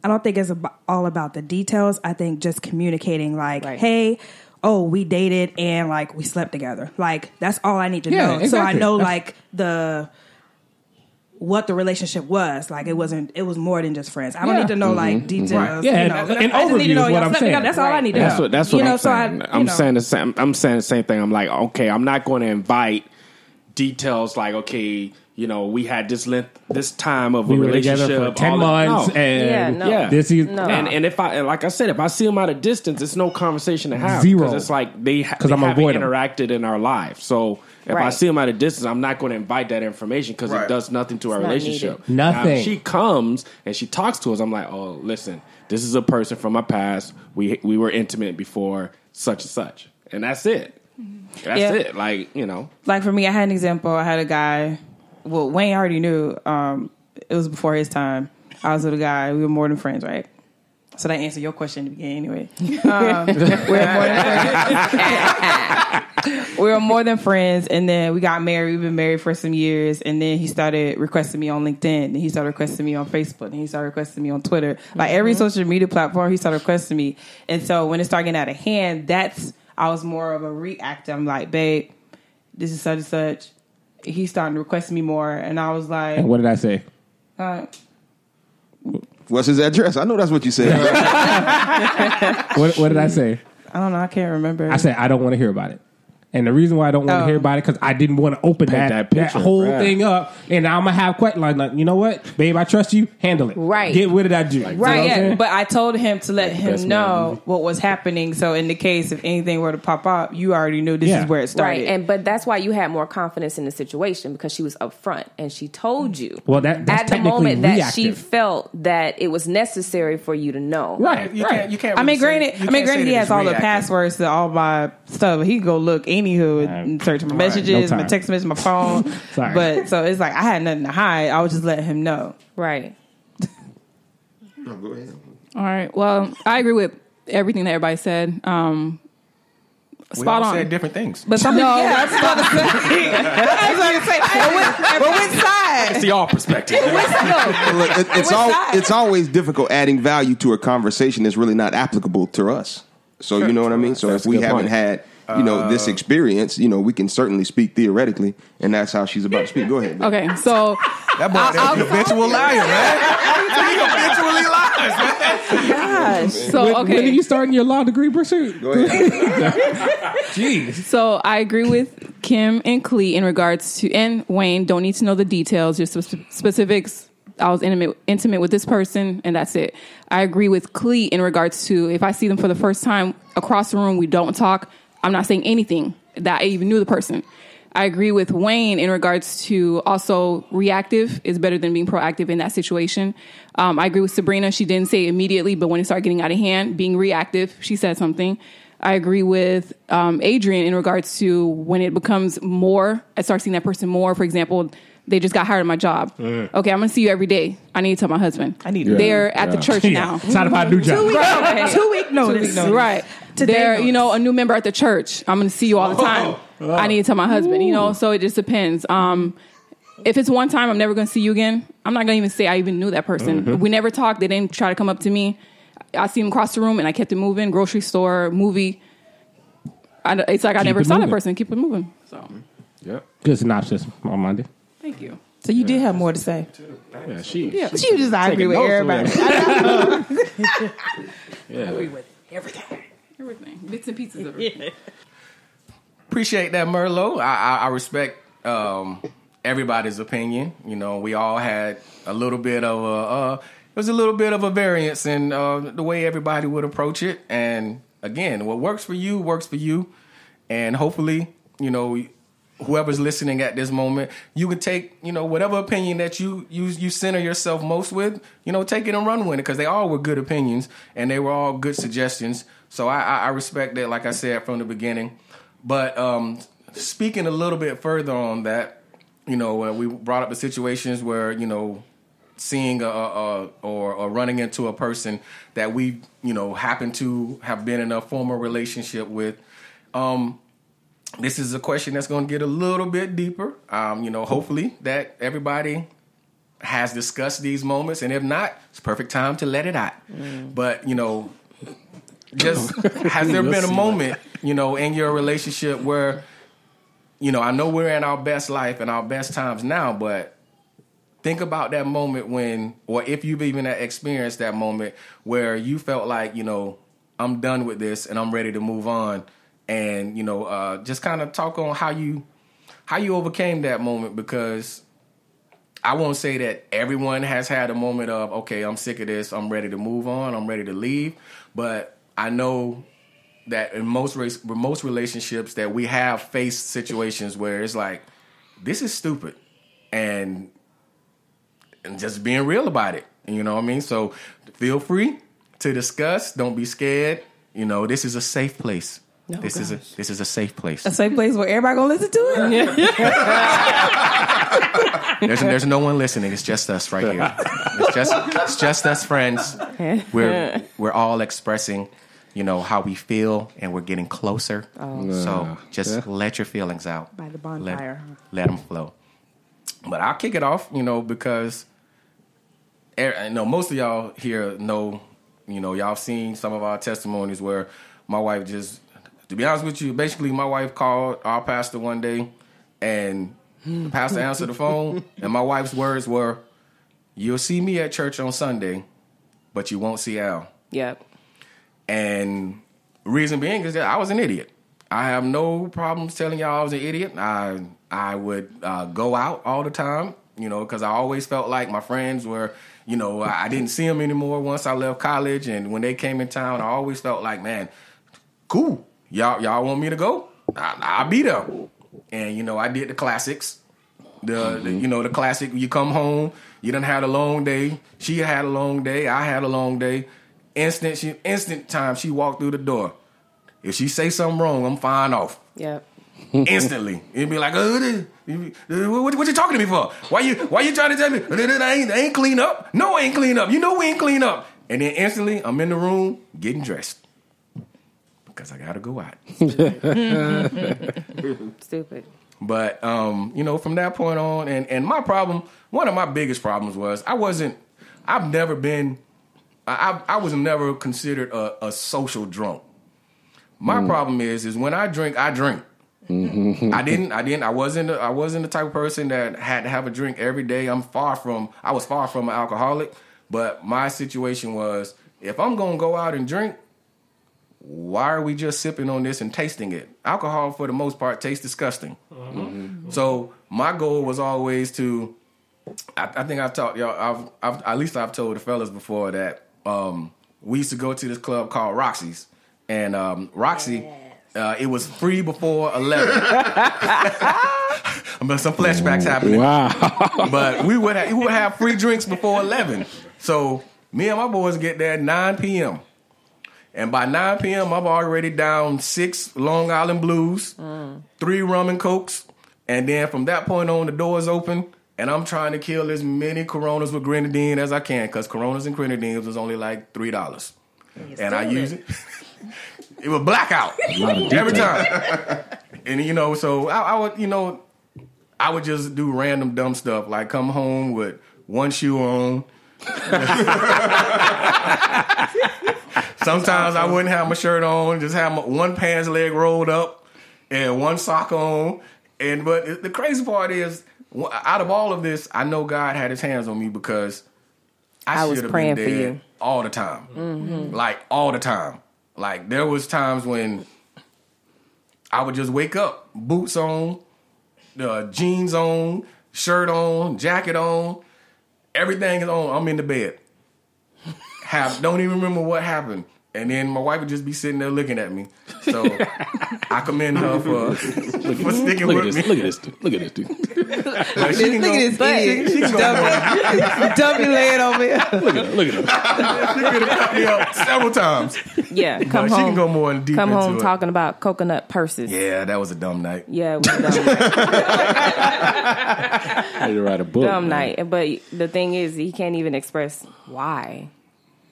I don't think it's all about the details. I think just communicating like, Right. hey, oh, we dated and like we slept together. Like that's all I need to Yeah, know. So I know That's- like the what the relationship was. Like it wasn't it was more than just friends. I don't Yeah. need to know like mm-hmm. details. Right. Yeah, you and- know. an I just need overview know is what I'm saying. together. That's all I need to That's know. what that's what you I'm so I- saying. you I'm know. saying the same. I'm saying the same thing. I'm like, okay, I'm not going to invite details like, okay, you know, we had this length, this time of We a were relationship together for ten months, No. and Yeah, no. Yeah. this is No. And and if I and like I said, if I see them at a distance, it's no conversation to have Zero. because it's like they ha- 'Cause I'm haven't avoid 'em. interacted in our life. So if I see them at a distance, I'm not going to invite that information because Right. it does nothing to our not relationship. needed. Now, Nothing. if she comes and she talks to us, I'm like, oh, listen, this is a person from my past. We we were intimate before such and such, and that's it. That's Yeah. it. Like you know, like for me, I had an example. I had a guy. Well, Wayne already knew. Um, it was before his time. I was with a guy. We were more than friends, right? So that answered your question in the beginning anyway. Um, we're, more than friends. we were more than friends, and then we got married. We've been married for some years, and then he started requesting me on LinkedIn, and he started requesting me on Facebook, and he started requesting me on Twitter. Like every social media platform, he started requesting me. And so when it started getting out of hand, that's I was more of a reactor. I'm like, babe, this is such and such. He's starting to request me more, and I was like, And what did I say? uh, What's his address? I know that's what you said. What, what did I say? I don't know, I can't remember. I said I don't want to hear about it. And the reason why I don't want to Oh. hear about it because I didn't want to open that, that that, whole right. thing up, and I'm gonna have questions like, like, you know what, babe, I trust you, handle it. Right. Get rid of that dude. You know what Right, I'm yeah. But I told him to let best him know movie. what was happening. So in the case if anything were to pop up, you already knew this Yeah. is where it started. Right, and but that's why you had more confidence in the situation because she was upfront and she told you. Well, that- that's at the technically moment that she felt that it was necessary for you to know. right, You right. can't. You can't. I mean, really say- granted, I mean, can't granted, he has it's all the passwords to all my stuff. He go look anywho and search my messages, No my text messages, my phone. Sorry. But so it's like I had nothing to hide. I was just letting him know. Right. Go ahead. All right. Well, I agree with everything that everybody said. Um, We spot all on. said different things. But some no, yeah, that's what I was saying. I was going to say, but which, but which side? See all perspectives. Look, it, it's Which all side? it's always difficult adding value to a conversation that's really not applicable to us. So you know what I mean. So That's if we haven't point. had you know this uh, experience, you know we can certainly speak theoretically, and that's how she's about to speak. Go ahead. babe. Okay, so That boy, that's an habitual liar, man. he habitually lies, man. Gosh. so When, okay. when are you starting your law degree pursuit? Go ahead. Jeez. So I agree with Kim and Clee in regards to, and Wayne. Don't need to know the details, just spe- specifics. I was intimate, intimate with this person, and that's it. I agree with Clee in regards to if I see them for the first time across the room, we don't talk. I'm not saying anything that I even knew the person. I agree with Wayne in regards to also reactive is better than being proactive in that situation. Um, I agree with Sabrina. She didn't say immediately, but when it started getting out of hand, being reactive, she said something. I agree with um, Adrian in regards to when it becomes more, I start seeing that person more. For example, they just got hired at my job. Okay, I'm going to see you every day. I need to tell my husband. I need to- They're at the church now. It's time to find a new job. Right. Two week notice. Right. Today They're, you know, a new member at the church. I'm going to see you all the time. I need to tell my husband, you know, so it just depends. Um, if it's one time, I'm never going to see you again. I'm not going to even say I even knew that person. We never talked. They didn't try to come up to me. I see them across the room and I kept it moving. Grocery store, movie. I, it's like I never it saw that person. Keep it moving. So, Yep. Good synopsis on Monday. thank you. So you did have more to say. Yeah, she. Yeah. she- You just I agree with everybody. yeah. Everything. Everything, bits and pieces of it. Appreciate that, Merlot. I, I, I respect um, everybody's opinion. You know, we all had a little bit of a. Uh, it was a little bit of a variance in uh, the way everybody would approach it. And again, what works for you works for you. And hopefully, you know, whoever's listening at this moment, you can take, you know, whatever opinion that you you you center yourself most with, you know, take it and run with it because they all were good opinions and they were all good suggestions. So I, I, I respect that, like I said from the beginning. But um, speaking a little bit further on that, you know, uh, we brought up the situations where you know seeing a, a, or, or running into a person that we you know happen to have been in a former relationship with. Um, this is a question that's going to get a little bit deeper. Um, you know, hopefully that everybody has discussed these moments, and if not, it's perfect time to let it out. But you know, just has there been a moment, you know, in your relationship where, you know, I know we're in our best life and our best times now, but think about that moment when, or if you've even experienced that moment where you felt like, you know, I'm done with this and I'm ready to move on, and you know, uh, just kind of talk on how you how you overcame that moment because I won't say that everyone has had a moment of okay, I'm sick of this, I'm ready to move on, I'm ready to leave, but I know that in most race, most relationships that we have faced situations where it's like this is stupid and and just being real about it. You know what I mean? So feel free to discuss. Don't be scared. You know, this is a safe place. No, this is a this is a safe place. A safe place where everybody gonna listen to it. There's there's no one listening. It's just us right here. It's just it's just us friends. We're we're all expressing, you know, how we feel, and we're getting closer. So just let your feelings out By the Let, bonfire. let them flow. But I'll kick it off, you know, because er- I know most of y'all here know, you know, y'all seen some of our testimonies where my wife just, to be honest with you, basically my wife called our pastor one day and the pastor answered the phone and my wife's words were, You'll see me at church on Sunday, but you won't see Al. Yep. And reason being is that I was an idiot. I have no problems telling y'all I was an idiot. I I would uh, go out all the time, you know, because I always felt like my friends were, you know, I didn't see them anymore once I left college, and when they came in town, I always felt like, man, cool, y'all y'all want me to go? I, I'll be there. And you know, I did the classics. The, the you know the classic. You come home, you done had a long day. She had a long day. I had a long day. Instant, she instant time. She walked through the door. If she say something wrong, I'm fine off Yep. instantly. It'd be like, oh, what, what you talking to me for? Why you why you trying to tell me I ain't, I ain't clean up? No, I ain't clean up. You know we ain't clean up. And then instantly, I'm in the room getting dressed because I gotta go out. Stupid. But um, you know, from that point on, and and my problem, one of my biggest problems was I wasn't. I've never been. I I, I was never considered a, a social drunk. My mm. problem is, is when I drink, I drink. Mm-hmm. I didn't. I didn't. I wasn't. I wasn't the type of person that had to have a drink every day. I'm far from. I was far from an alcoholic. But my situation was, if I'm gonna go out and drink, why are we just sipping on this and tasting it? Alcohol, for the most part, tastes disgusting. Mm-hmm. Mm-hmm. So my goal was always to. I, I think I've taught y'all. I've, I've at least I've told the fellas before that um, we used to go to this club called Roxy's, and um, Roxy. Uh, it was free before eleven. I but some flashbacks happening Wow. but we would have, we would have free drinks before eleven. So me and my boys get there at nine p.m. And by nine p.m., I'm already down six Long Island Blues, three rum and cokes, and then from that point on, the doors open, and I'm trying to kill as many Coronas with grenadine as I can, because Coronas and grenadines was only like three dollars, and I use it. it was blackout every time, and you know, so I, I would, you know, I would just do random dumb stuff like come home with one shoe on. Sometimes I wouldn't have my shirt on, just have my one pants leg rolled up and one sock on. And but the crazy part is, out of all of this, I know God had His hands on me because I, I was should have praying been for you. all the time, like all the time. Like there was times when I would just wake up, boots on, uh, jeans on, shirt on, jacket on, everything is on. I'm in the bed. Have don't even remember what happened. And then my wife would just be sitting there looking at me. So I commend her for, for sticking Look with this. me. Look at this dude. Look at this dude. Like, she can Look go- at this idiot. she can go- Dummy, dummy laying over here. Look at him. Look at him. she could have cut me up several times. Yeah. But Come she can go more in deep come into home it. talking about coconut purses. Yeah, that was a dumb night. Yeah, it was a dumb night. I need to write a book. dumb man. night. But the thing is, he can't even express why.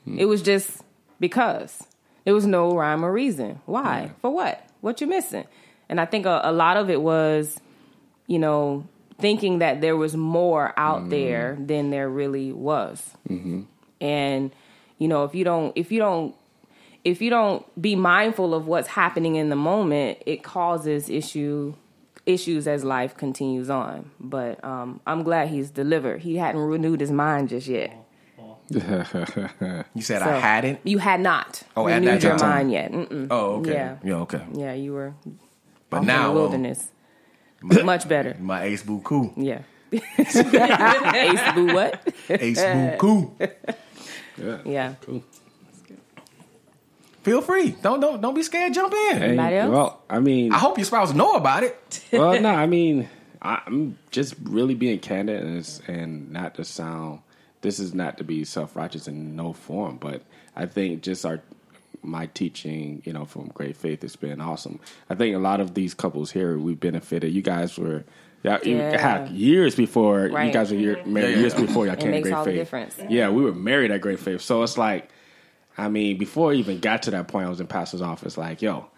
Hmm. It was just because. There was no rhyme or reason. Why? For what? What you missing? And I think a, a lot of it was, you know, thinking that there was more out there than there really was. And you know, if you don't, if you don't, if you don't be mindful of what's happening in the moment, it causes issue issues as life continues on. But um, I'm glad he's delivered. He hadn't renewed his mind just yet. You said So, I hadn't. You had not Oh, at that your time. mind yet. Mm-mm. Oh, okay. Yeah. Yeah, okay. Yeah, you were But off in now the um, wilderness. Much better. my ace boo cool. Yeah. Ace Boo what? Ace boo cool. Yeah. Feel free. Don't don't don't be scared. Jump in. Hey, else? Well, I mean, I hope your spouse know about it. well, no, I mean, I- I'm just really being candid and, and not to sound. This is not to be self righteous in no form, but I think just our my teaching, you know, from Great Faith, it's been awesome. I think a lot of these couples here we benefited. You guys were. Yeah, Yeah. had years before you guys were year, mm-hmm. married. Yeah, yeah. Years before y'all It came to Great all the Faith. difference. Yeah, we were married at Great Faith, so it's like, I mean, before I even got to that point, I was in pastor's office. Like, yo,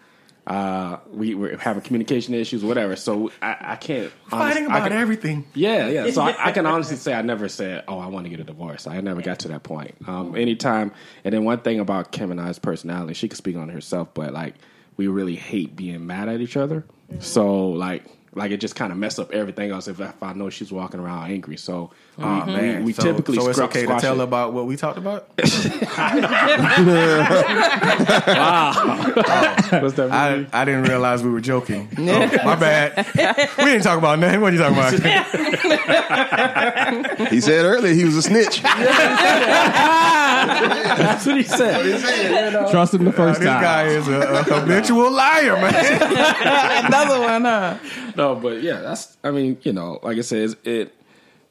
uh, we were having communication issues, whatever. So I, I can't Fighting honest- I about can- everything. yeah, yeah. So I, I can honestly say I never said, "Oh, I want to get a divorce." I never got to that point. Um, anytime, and then one thing about Kim and I's personality, she could speak on herself, but like we really hate being mad at each other. So like, like it just kind of mess up everything else if, if I know she's walking around angry. So um, Oh man, we, we so, typically so it's scrap- okay to tell it. about what we talked about. What's that I. I didn't realize we were joking. Oh, my bad. We didn't talk about nothing. What are you talking about? He said earlier he was a snitch. That's what he said. Trust him the first this time. This guy is a, a habitual liar, man. Another one, huh? no, but yeah, that's. I mean, you know, like I said, it.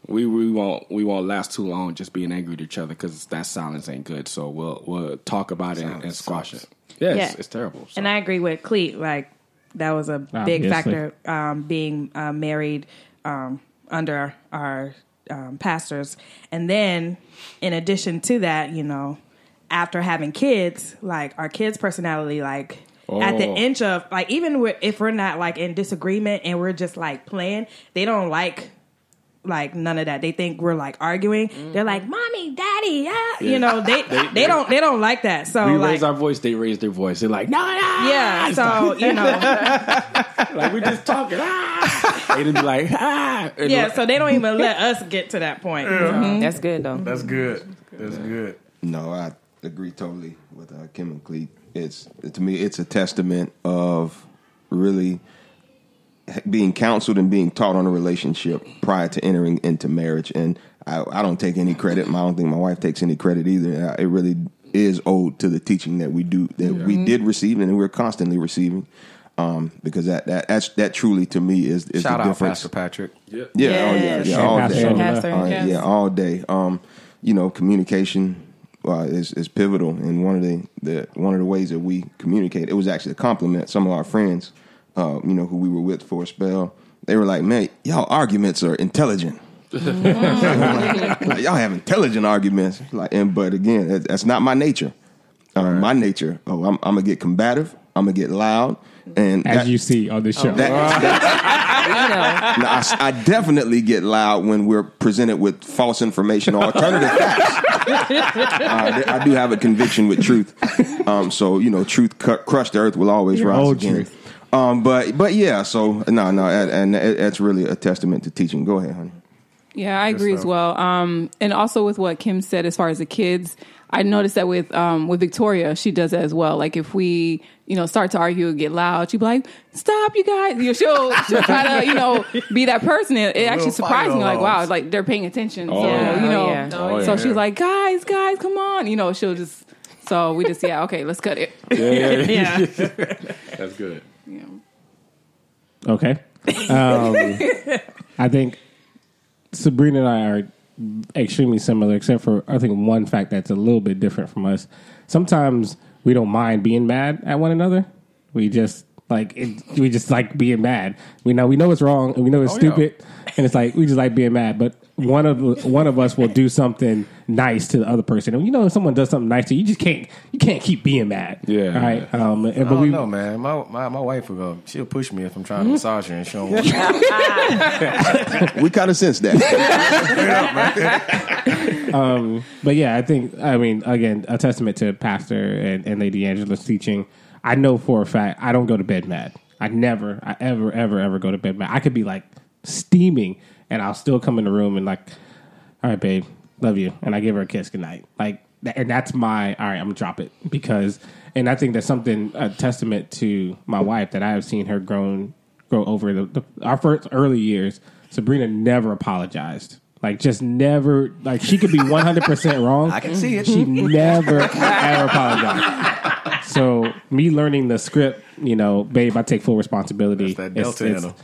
We we won't we won't last too long just being angry at each other because that silence ain't good. So we'll we'll talk about it and, and squash it. Yeah, it's, Yeah. it's terrible. So. And I agree with Cleet. Like that was a big Obviously. factor. Um, being uh, married um, under our um, pastors, and then in addition to that, you know, after having kids, like our kids' personality, like. At the Oh. inch of like, even with, if we're not like in disagreement and we're just like playing, they don't like like none of that. They think we're like arguing. They're like, "Mommy, Daddy, yeah," you know. They they, don't they don't like that. So we like, raise our voice, they raise their voice. They're like, no, no, yeah. So you know, like we just talking. Ah. They'd be like, ah. And Yeah, like- so they don't even let us get to that point. That's good though. That's good. That's good. No, I agree totally with uh, Kim and Cleet. It's to me, it's a testament of really being counseled and being taught on a relationship prior to entering into marriage. And I, I don't take any credit. I don't think my wife takes any credit either. Uh, It really is owed to the teaching that we do that we did receive and we're constantly receiving. Um, because that that that's, that truly to me is is Shout the out, difference. Pastor Patrick. Yeah, oh, yeah, Yes. yeah, all Pastor day. Pastor, Uh, yes. Yeah, all day. Um, you know, communication uh, is is pivotal, and one of the, the one of the ways that we communicate. It was actually a compliment. Some of our friends, uh, you know, who we were with for a spell, they were like, "Man, y'all arguments are intelligent." Like, y'all have intelligent arguments, like, and but again, that's not my nature. Um, My nature, oh, I'm, I'm gonna get combative. I'm gonna get loud, and As that- you see on this show. that, that- now, I, s- I definitely get loud when we're presented with false information or alternative facts. Uh, I do have a conviction with truth, um, so you know, truth cu- crushed the earth will always rise again. truth. Um, but but yeah, so no, no, and, and that's really a testament to teaching. Go ahead, honey. Yeah, I agree as well. Um, and also with what Kim said as far as the kids, I noticed that with um, with Victoria, she does that as well. Like if we, you know, start to argue and get loud, she'd be like, "Stop, you guys!" You know, she'll she'll try to, you know, be that person. It, it actually surprised me. Like, wow, alarms. like they're paying attention. Oh, so yeah. you know, Oh, yeah. Oh, so she's like, "Guys, guys, come on!" You know, she'll just. So we just yeah, okay, let's cut it. yeah, yeah, yeah. Yeah. That's good. Yeah. Okay. Um, I think Sabrina and I are extremely similar, except for I think one fact that's a little bit different from us. Sometimes we don't mind being mad at one another. We just like it, we just like being mad. We know we know it's wrong and we know it's Oh, yeah. stupid, and it's like we just like being mad. But one of one of us will do something nice to the other person, and you know if someone does something nice to you, you just can't you can't keep being mad. Yeah. Right. Um, and, I but don't we know, man. My, my my wife will go. She'll push me if I'm trying to massage her, and she don't We kind of sense that. But yeah, I think I mean again a testament to Pastor and, and Lady Angela's teaching. I know for a fact I don't go to bed mad. I never, I ever, ever, ever go to bed mad. I could be like steaming, and I'll still come in the room and like, all right, babe, love you, and I give her a kiss goodnight. Like, and that's my all right. I'm gonna drop it because, and I think that's something a testament to my wife that I have seen her grown grow over the, the our first early years. Sabrina never apologized. Like just never like she could be one hundred percent wrong. I can see it. She never ever apologized. So me learning the script, you know, babe, I take full responsibility. That's that Delta in her.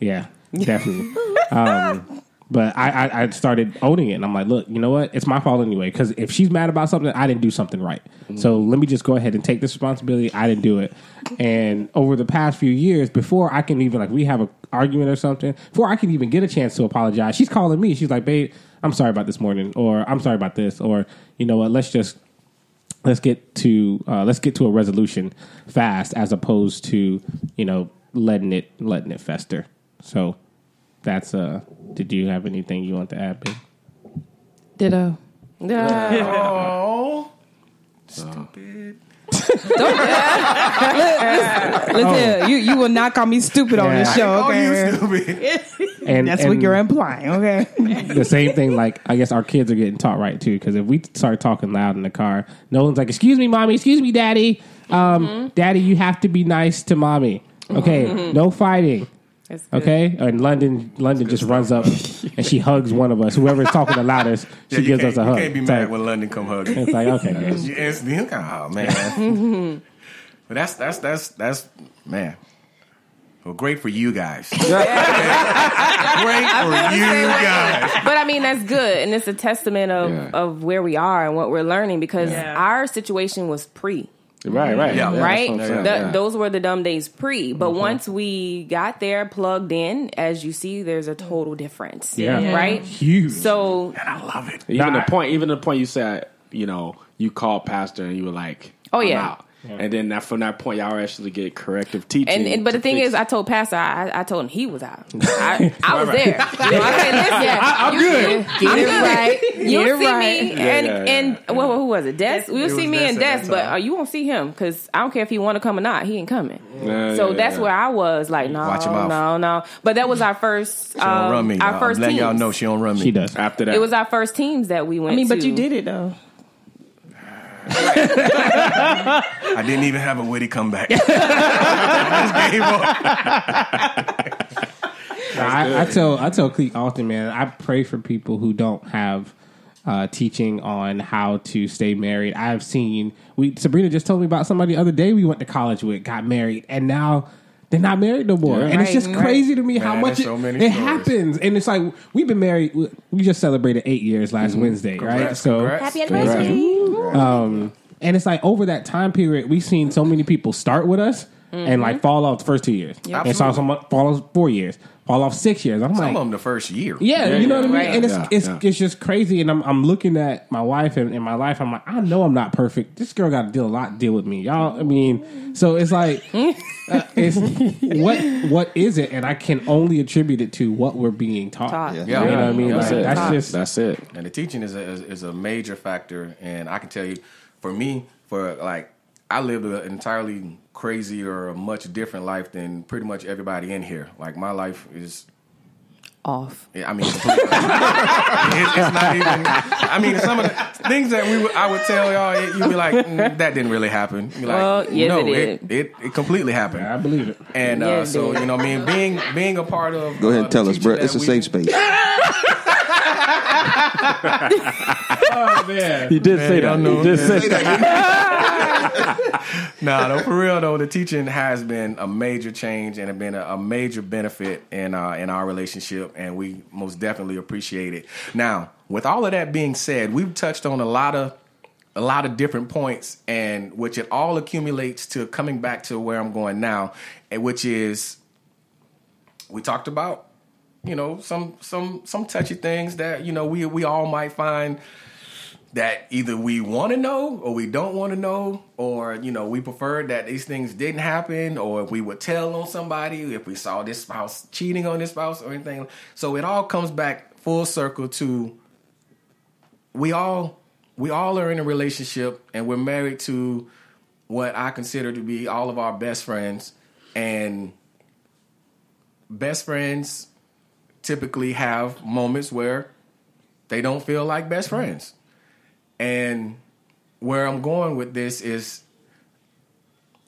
Yeah, definitely. um, But I, I, I started owning it, and I'm like, look, you know what? It's my fault anyway. Because if she's mad about something, I didn't do something right. So let me just go ahead and take this responsibility. I didn't do it. And over the past few years, before I can even like we have an argument or something, before I can even get a chance to apologize, she's calling me. She's like, babe, I'm sorry about this morning, or I'm sorry about this, or you know what? Let's just let's get to uh, let's get to a resolution fast, as opposed to you know letting it letting it fester. So that's a. Did you have anything you want to add, babe? Ditto. No. Oh, Listen, you you will not call me stupid on this Yeah. show. oh, you Okay, stupid. And that's and what you're implying. Okay, the same thing. Like I guess our kids are getting taught right too. Because if we start talking loud in the car, no one's like, "Excuse me, mommy. Excuse me, daddy. Um, mm-hmm. Daddy, you have to be nice to mommy. Okay, mm-hmm. no fighting." That's good. Okay, and London, London just runs up and she hugs one of us. Whoever's talking the loudest, she Yeah, you gives can't- us a hug. You can't be It's mad like- when London come hug. you. It's like okay, guys. You instantly, you kind of, oh man. but that's that's that's that's man. Well, great for you guys. great for you guys. But I mean, that's good, and it's a testament of Yeah. of where we are and what we're learning because Yeah. our situation was pre. Right, right. Yeah. that's right? what The- yeah. Those were the dumb days pre. But mm-hmm. once we got there, plugged in, as you see, there's a total difference. Yeah. Right? Huge. So, And I love it. Even Nah, the point, even the point you said, you know, you called pastor and you were like, Oh, I'm yeah. out. And then that, from that point, y'all actually get corrective teaching. and, and but the thing fix- is, I told Pastor, I, I told him he was out. I, I was there. You know, I said, listen, I'm you, good. Get it right. You'll it see right. me, Yeah, and yeah, and yeah. well, who was it? Des. It You'll was see me Des and Des, but uh, you won't see him because I don't care if he want to come or not. He ain't coming. Yeah, so yeah, that's yeah. where I was like, no, Watch your mouth. no, no. But that was our first. She don't um, run me. Our I'm 1st letting y'all know she don't run me. she does. after that. It was our first teams that we went. I mean, but to. you did it though. I didn't even have a witty comeback. I I tell I tell Cleek often, man. I pray for people who don't have uh, teaching on how to stay married. I've seen we Sabrina just told me about somebody the other day we went to college with, got married, and now they're not married no more. Yeah. And it's just right. crazy to me how much there's it, so it happens. And it's like we've been married. we- We just celebrated eight years last Wednesday, right? So congrats. Happy anniversary. um, and it's like over that time period, we've seen so many people start with us and like fall off the first two years, and saw Absolutely. someone fall off four years, fall off six years. I'm Some like, of them the first year. yeah, Yeah, you know yeah. what I mean. Right. And it's Yeah, it's yeah. it's just crazy. And I'm I'm looking at my wife and in my life. I'm like, I know I'm not perfect. This girl got to deal a lot deal with me, y'all. I mean, so it's like, uh, it's what what is it? And I can only attribute it to what we're being taught. Taught. Yeah. You know what I mean? That's Like, it. that's just That's it. And the teaching is a, is, is a major factor. And I can tell you, for me, for like, I lived an entirely crazy or a much different life than pretty much everybody in here. Like, my life is, off. I mean, completely. it, it's not even, I mean, some of the things that we would, I would tell y'all, it, you'd be like, mm, that didn't really happen. You'd be like, Well, yes, no, it it, did. it, it completely happened. I believe it. And uh, Yeah, it so, you know, I mean, being being a part of. Go ahead uh, and tell us, bro. It's a that safe space. Oh man. He did say that. know- He did say that. Nah, no, for real though, the teaching has been a major change and have been a, a major benefit in uh, in our relationship, and we most definitely appreciate it. Now, with all of that being said, we've touched on a lot of a lot of different points, and which it all accumulates to coming back to where I'm going now, which is we talked about you know some some some touchy things that you know we we all might find that either we want to know or we don't want to know or you know we prefer that these things didn't happen or we would tell on somebody if we saw this spouse cheating on this spouse or anything so it all comes back full circle to we all we all are in a relationship and we're married to what I consider to be all of our best friends and best friends typically have moments where they don't feel like best friends. And where I'm going with this is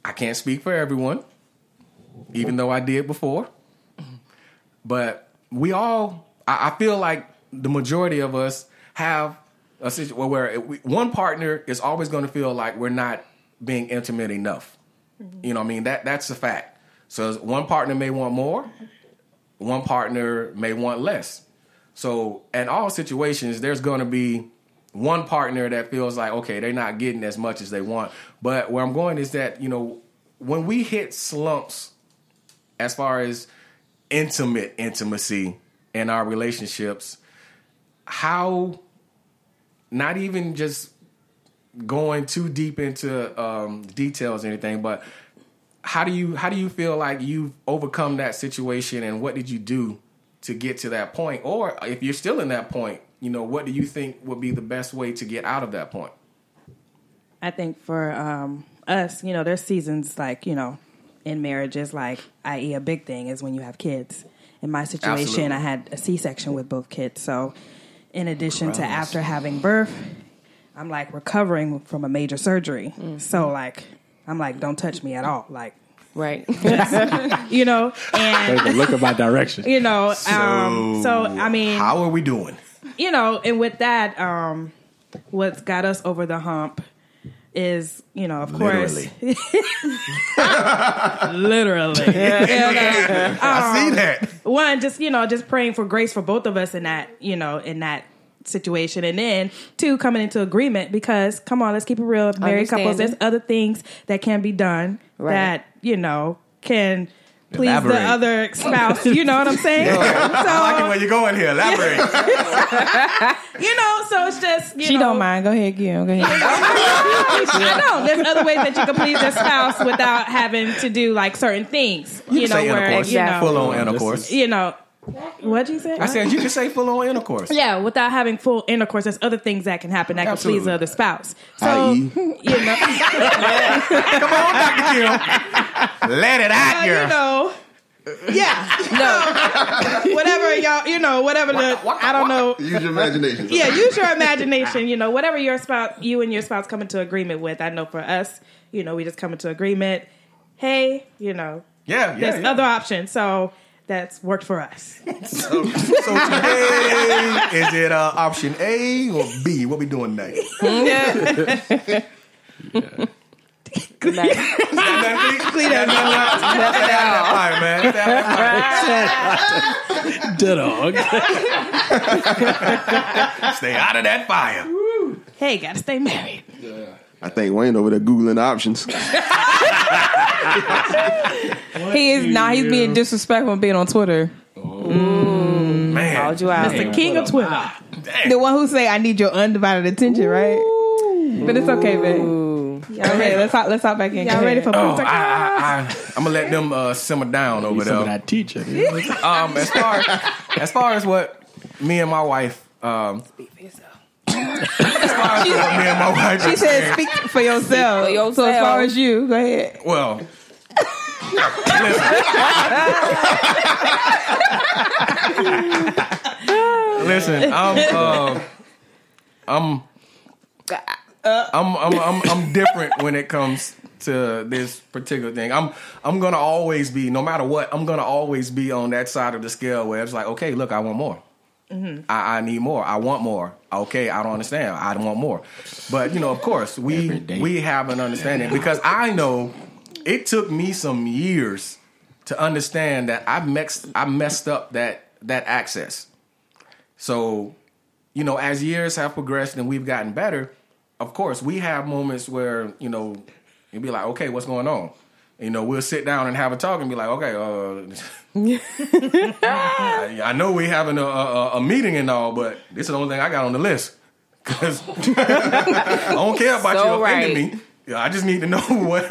I can't speak for everyone, even though I did before. But we all, I, feel like the majority of us have a situation where one partner is always going to feel like we're not being intimate enough. You know what I mean? That that's a fact. So one partner may want more, one partner may want less. So, in all situations, there's going to be one partner that feels like, okay, they're not getting as much as they want. But where I'm going is that, you know, when we hit slumps as far as intimate intimacy in our relationships, how not even just going too deep into um, details or anything, but how do you how do you feel like you've overcome that situation and what did you do to get to that point? Or if you're still in that point, you know, what do you think would be the best way to get out of that point? I think for um, us, you know, there's seasons like, you know, in marriages, like, i.e., a big thing is when you have kids. In my situation, Absolutely. I had a C section with both kids. So, in addition to after having birth, I'm like recovering from a major surgery. So, like, I'm like, don't touch me at all. Like, Right. you know, and, look at my direction. you know, um, so, I mean, how are we doing? You know, and with that, um, what's got us over the hump is, you know, of course, literally. I see that. One, just you know, just praying for grace for both of us in that, you know, in that situation, and then two, coming into agreement because, come on, let's keep it real, married couples. There's other things that can be done Right. that you know can. Please Elaborate. the other spouse, you know what I'm saying? I like it so where you're going here. Elaborate. you know, so it's just you She know, don't mind. Go ahead, Gil. Go ahead. I know. There's other ways that you can please your spouse without having to do like certain things. You, You know, say where intercourse. you know, Full on intercourse. you know, what'd you say? I said you can say full on intercourse. yeah, without having full intercourse, there's other things that can happen that Absolutely. can please the other spouse. So I.e. you know, Come on, Dr. Kim. Let it out you know. Yeah, no, whatever y'all, you know, whatever the, I don't know, Use your imagination. yeah, use your imagination. You know, whatever your spouse, you and your spouse come into agreement with. I know for us, you know, we just come into agreement. Hey, you know, Yeah, yeah. there's yeah. other options. So that's worked for us. So today, is it uh, option A or B? What we doing next? Good night. Clean that fire, man. Stay out of Dog. that fire. Stay out of that fire. Hey, gotta stay married. I think Wayne over there googling options. He is now. He's being disrespectful and being on Twitter. Man, Called you out. The king of Twitter. The one who say I need your undivided attention, right? But it's okay, babe. Okay, let's hop, let's hop back in. Y'all ready for Oh, I, I, I, I'm gonna let them uh, simmer down over Some of there. that teacher. Um, as far as far as what me and my wife, um, as far as what me and my wife, She said, experienced- "Speak for yourself." for yourself. So as far as you, go ahead. Well, listen. listen, I'm, uh, I'm, I'm, I'm, I'm, I'm different when it comes to this particular thing. I'm, I'm gonna always be, no matter what, I'm gonna always be on that side of the scale where it's like, okay, look, I want more. Mm-hmm. I, I need more. I want more. Okay, I don't understand. I want more. But you know, of course, we we have an understanding because I know it took me some years to understand that I mixed I messed up that that access. So, you know, as years have progressed and we've gotten better, of course, we have moments where, you know, you'd be like, okay, what's going on? You know, we'll sit down and have a talk and be like, okay, uh, I, I know we're having a, a, a meeting and all, but this is the only thing I got on the list. Because I don't care about So you offending right. me. I just need to know what,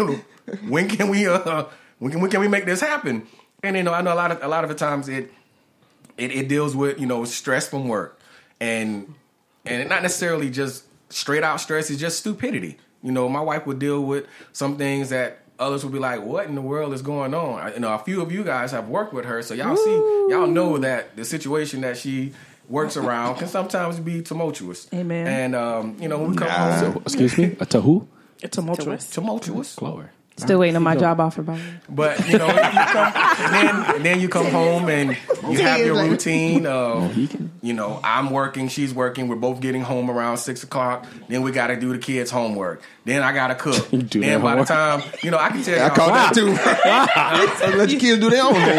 when can we uh, when can, when can we make this happen? And you know, I know a lot of a lot of the times it it, it deals with you know stress from work and and it not necessarily just straight out stress it's just stupidity you know my wife would deal with some things that others would be like what in the world is going on I- you know a few of you guys have worked with her so y'all see y'all know that the situation that she works around can sometimes be tumultuous Amen. and um, you know when we come home So, excuse me, a tahu? Tumultuous. tumultuous Glower. Still waiting on my job offer, by the way. But you know, you come, and then and then you come home and you have your routine. Of, you know, I'm working, she's working. We're both getting home around six o'clock. Then we got to do the kids' homework. Then I got to cook. do then their by the time you know, I can tell you, I caught that too. Let your kids do their own homework.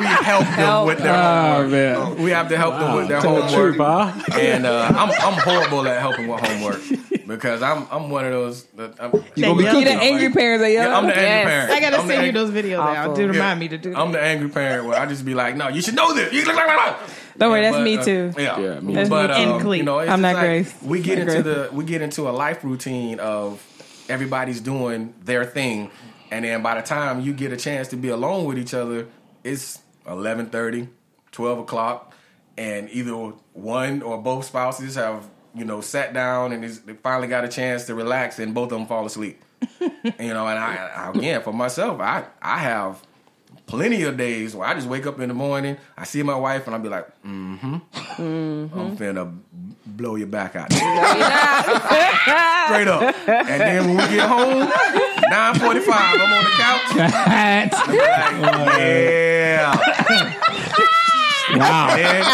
we help them Help. with their Oh homework. man, We have to help them with their tell the homework. truth, huh? And uh, I'm I'm horrible at helping with homework because I'm I'm one of those. That I'm, You gonna be You cooking? the angry parents, are Yeah, I'm the angry Yes. parent. I gotta I'm the send you those videos now. Awful. Do remind Yeah. me to do. I'm the angry parent where I just be like, no, you should know this. You look like Don't worry, that's But, me uh, too. yeah, Yeah, me That's. But me um, you know, it's I'm not like Grace. We get Not into Grace. the we get into a life routine of everybody's doing their thing, and then by the time you get a chance to be alone with each other, it's 11:30, 12 o'clock, and either one or both spouses have you know sat down and they finally got a chance to relax, and both of them fall asleep. you know, and I, I again for myself, I I have plenty of days where I just wake up in the morning, I see my wife, and I'll be like, mm-hmm, I'm finna blow your back out. Straight up. And then when we get home, 9.45, I'm on the couch. Like, yeah. Wow. And then,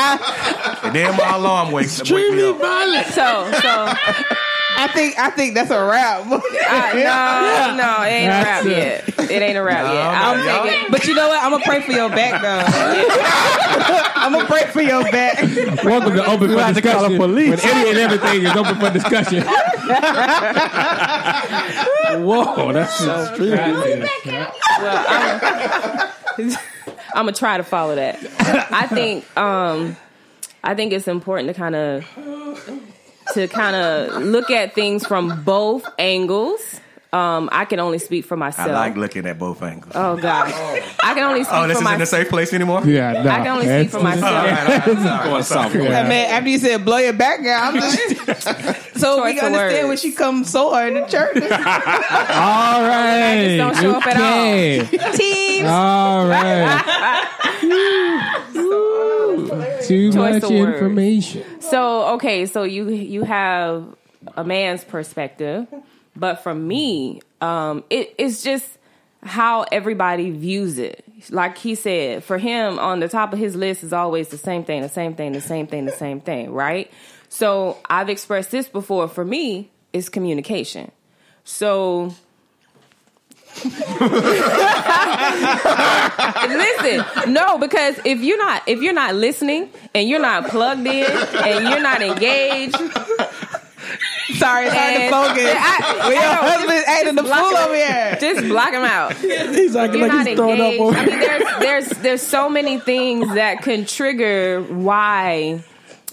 and then my alarm wakes up. Wake me up. So, so I think I think that's a wrap. I, no, no, it ain't a wrap yet. It ain't a wrap No, yet. I'm y'all- thinking. But you know what? I'm gonna pray for your back, though. I'm gonna pray for your back. Welcome to Open for have to call the Discussion. police. When any and everything is open for discussion. Whoa, that's extreme. Well, I'm, I'm gonna try to follow that. I think um, I think it's important to kind of to kind of look at things from both angles. Um, I can only speak for myself. I myself. like looking at both angles. oh God, I can only speak for myself. Oh, this for is in a myself. safe place anymore? Yeah, no. I can only speak for myself. right, all right, all right. Going south. Going man, after you said blow your back out, I'm just so we Choice can of understand when words. she comes so hard in church. All right. just don't show up at all. okay. Teams. All right. Too Choice much of words. information. So okay, so you you have a man's perspective, but for me, um, it, it's just how everybody views it. Like he said, for him, on the top of his list is always the same thing, the same thing, the same thing, the same thing, right? So I've expressed this before. For me, it's communication. So listen, no, because if you're not if you're not listening and you're not plugged in and you're not engaged, Sorry, it's hard to focus. I- When your I know, husband just- acting the just block fool over here. Just block him out. He's acting You're like not he's throwing up engaged. over. I mean, there's there's there's so many things that can trigger why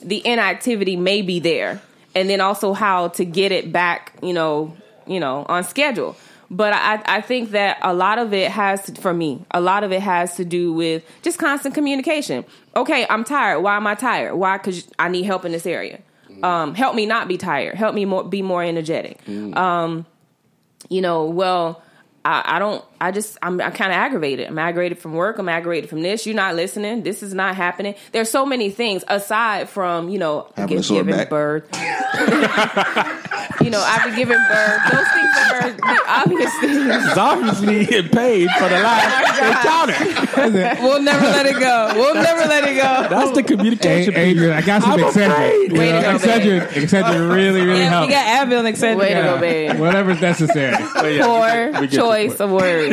the inactivity may be there, and then also how to get it back. You know, you know, on schedule. But I, I think that a lot of it has, to, for me, a lot of it has to do with just constant communication. Okay, I'm tired. Why am I tired? Why? Because I need help in this area. Um, help me not be tired. Help me more, be more energetic. Um, you know, well, I, I don't, I just, I'm, I'm kind of aggravated. I'm aggravated from work. I'm aggravated from this. You're not listening. This is not happening. There's so many things aside from, you know, Having a give- sore giving back. birth. you know, after giving birth, those things are the obvious things. He's obviously getting paid for the last oh encounter. We'll never let it go. We'll never let it go. That's the Hey, communication. Adrian, I got some I'm Excedrin. You Way know, Excedrin, Excedrin oh. really, really Yeah, helps. we got Advil and Excedrin. Way to go, babe. Whatever's necessary. Poor choice of words.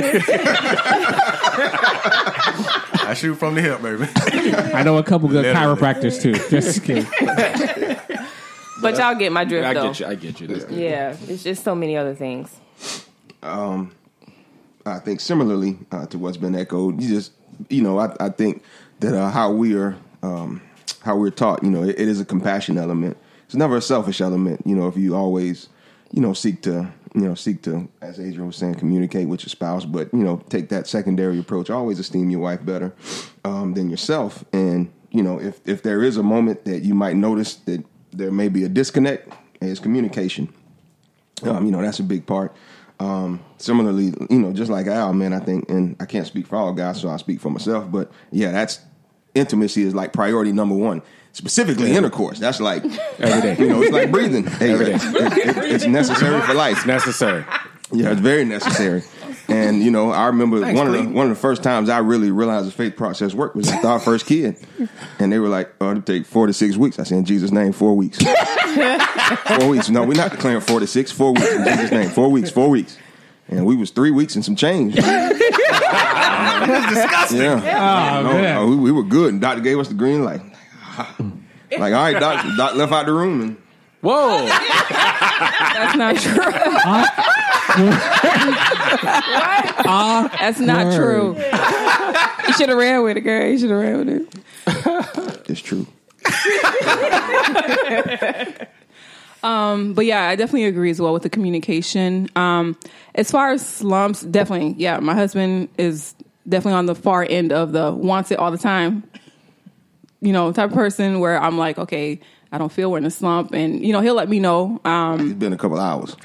I shoot from the hip, baby. I know a couple good Literally. chiropractors too. Just kidding. But y'all get my drift, I though. get you. I get you. This- Yeah, it's just so many other things. Um, I think similarly uh, to what's been echoed, you just you know I, I think that uh, how we are um, how we're taught, you know, it, it is a compassion element. It's never a selfish element. You know, if you always you know seek to you know seek to, as Adrian was saying, communicate with your spouse, but you know take that secondary approach. Always esteem your wife better um, than yourself, and you know if if there is a moment that you might notice that there may be a disconnect, it's communication. Um, you know, that's a big part. Um, similarly, you know, just like Al, man, I think, and I can't speak for all guys, so I speak for myself, but yeah, that's intimacy is like priority number one. Specifically, intercourse. That's like Every day. You know, it's like breathing. Hey, Every day. it- it- it's necessary for life. It's necessary. Yeah, it's very necessary. and you know, I remember Thanks, one of the Cleve. one of the first times I really realized the faith process worked was after our first kid, and they were like, "Oh, it'll take four to six weeks." I said, "In Jesus' name, four weeks." four weeks. No, we're not declaring four to six. Four weeks in Jesus' name. Four weeks. Four weeks. And we was three weeks and some change. That's disgusting. Yeah. Oh, no, man. no, we, we were good, and Doctor gave us the green light. Like, all right, Doc. Doc left out the room, and Whoa! That's not true. What? That's not true. You should have ran with it, girl. You should have ran with it. it's true. um, But yeah, I definitely agree as well with the communication. Um, as far as slumps, definitely, yeah, my husband is definitely on the far end of the wants it all the time, you know, type of person where I'm like, okay, I don't feel we're in a slump, and you know, he'll let me know. Um, It's been a couple hours.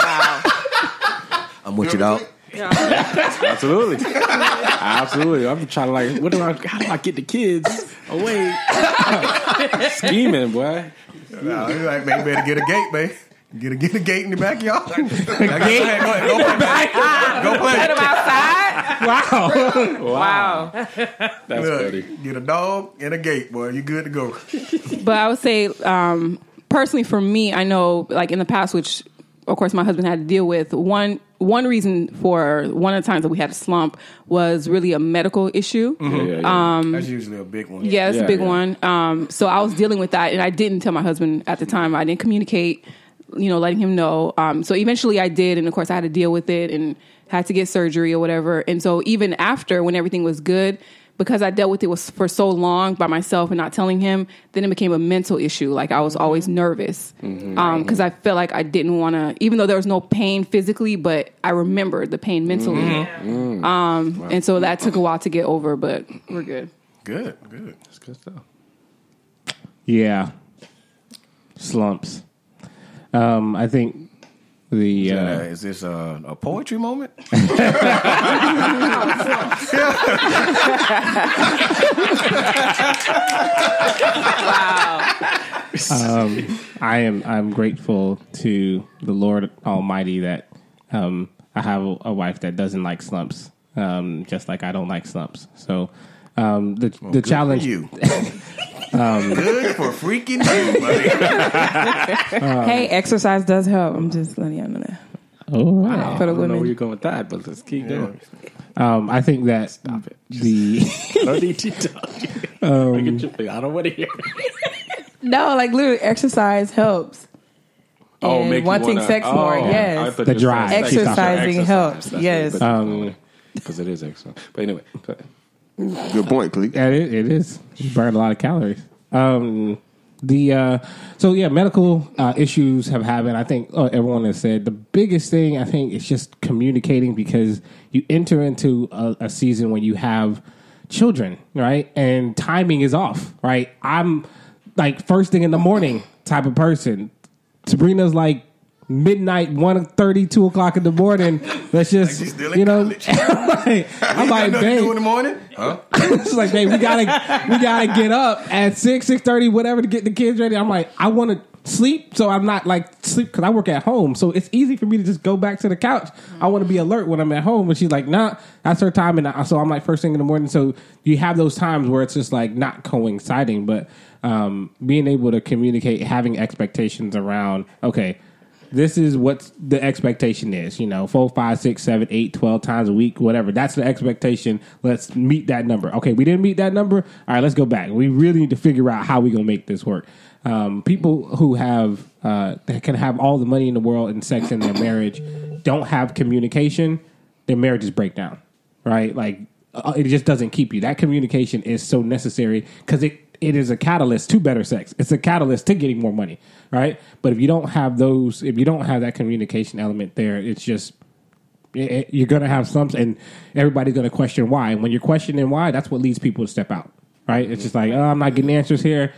wow. I'm with you, dog. Absolutely, absolutely. I'm trying to like, what do I? How do I get the kids away? Scheming, boy. No, he's like, man, you better get a gate, man. Get a get a gate in the backyard. a gate? Go ahead, go ahead, go play. Go play. Put him outside. Wow. Wow. That's Look, funny. get a dog and a gate, boy. You're good to go. but I would say, um, personally, for me, I know, like in the past, which of course my husband had to deal with. One one reason for one of the times that we had a slump was really a medical issue. Yeah, yeah, yeah. That's usually a big one. Yeah, it's Yeah, a big yeah. one. Um, so I was dealing with that, and I didn't tell my husband at the time. I didn't communicate, you know, letting him know. Um, so eventually I did, and of course I had to deal with it and had to get surgery or whatever. And so even after, when everything was good, because I dealt with it was for so long by myself and not telling him, then it became a mental issue. Like I was mm-hmm. always nervous mm-hmm. um, because I felt like I didn't want to, even though there was no pain physically, but I remembered the pain mentally. Mm-hmm. Um, and so that took a while to get over, but we're good. Good, good. That's good stuff. Yeah. Slumps. Um, I think the Uh, uh, is this a, a poetry moment? Wow! I am I'm grateful to the Lord Almighty that um, I have a, a wife that doesn't like slumps, um, just like I don't like slumps. So um, the the Good challenge for you. good for freaking you, buddy. hey, exercise does help. I'm just letting y'all know that. Oh, wow. For the I don't know where women. you're going with that, but let's keep going. Um, I think that Stop it. the I don't need to tell you. Um, Look at your face. I don't want to hear. it. No, like literally, exercise helps. Oh, And make you wanting wanna- sex oh, more, I yes. thought The you were drive. saying sex- Exercising helps, yes. good, Um, because it is exercise. But anyway, go ahead. Good point. Yeah, it, it is. You burn a lot of calories. Um, the uh, so yeah, medical uh, issues have happened. I think uh, everyone has said the biggest thing. I think is just communicating because you enter into a, a season when you have children, right? And timing is off, right? I'm like first thing in the morning type of person. Sabrina's like midnight, 1 2 o'clock in the morning. Let's just, in you know. I'm like, I'm like, to in the morning? Huh? it's like, hey, we gotta we gotta get up at six, six thirty, whatever, to get the kids ready. I'm like, I want to sleep, so I'm not like sleep because I work at home, so it's easy for me to just go back to the couch. I want to be alert when I'm at home, but she's like, nah, that's her time, and I, so I'm like first thing in the morning. So you have those times where it's just like not coinciding, but um, being able to communicate, having expectations around, okay this is what the expectation is. You know, four, five, six, seven, eight, twelve times a week, whatever. That's the expectation. Let's meet that number. Okay, we didn't meet that number. All right, let's go back. We really need to figure out how we're gonna make this work. Um, people who have uh, that can have all the money in the world and sex in their marriage don't have communication. Their marriages break down. Right, like uh, it just doesn't keep you. That communication is so necessary because it it is a catalyst to better sex. It's a catalyst to getting more money, right? But if you don't have those, if you don't have that communication element there, it's just it- it- you're going to have slumps, and everybody's going to question why. And when you're questioning why, that's what leads people to step out, right? It's just like, oh, I'm not getting answers here.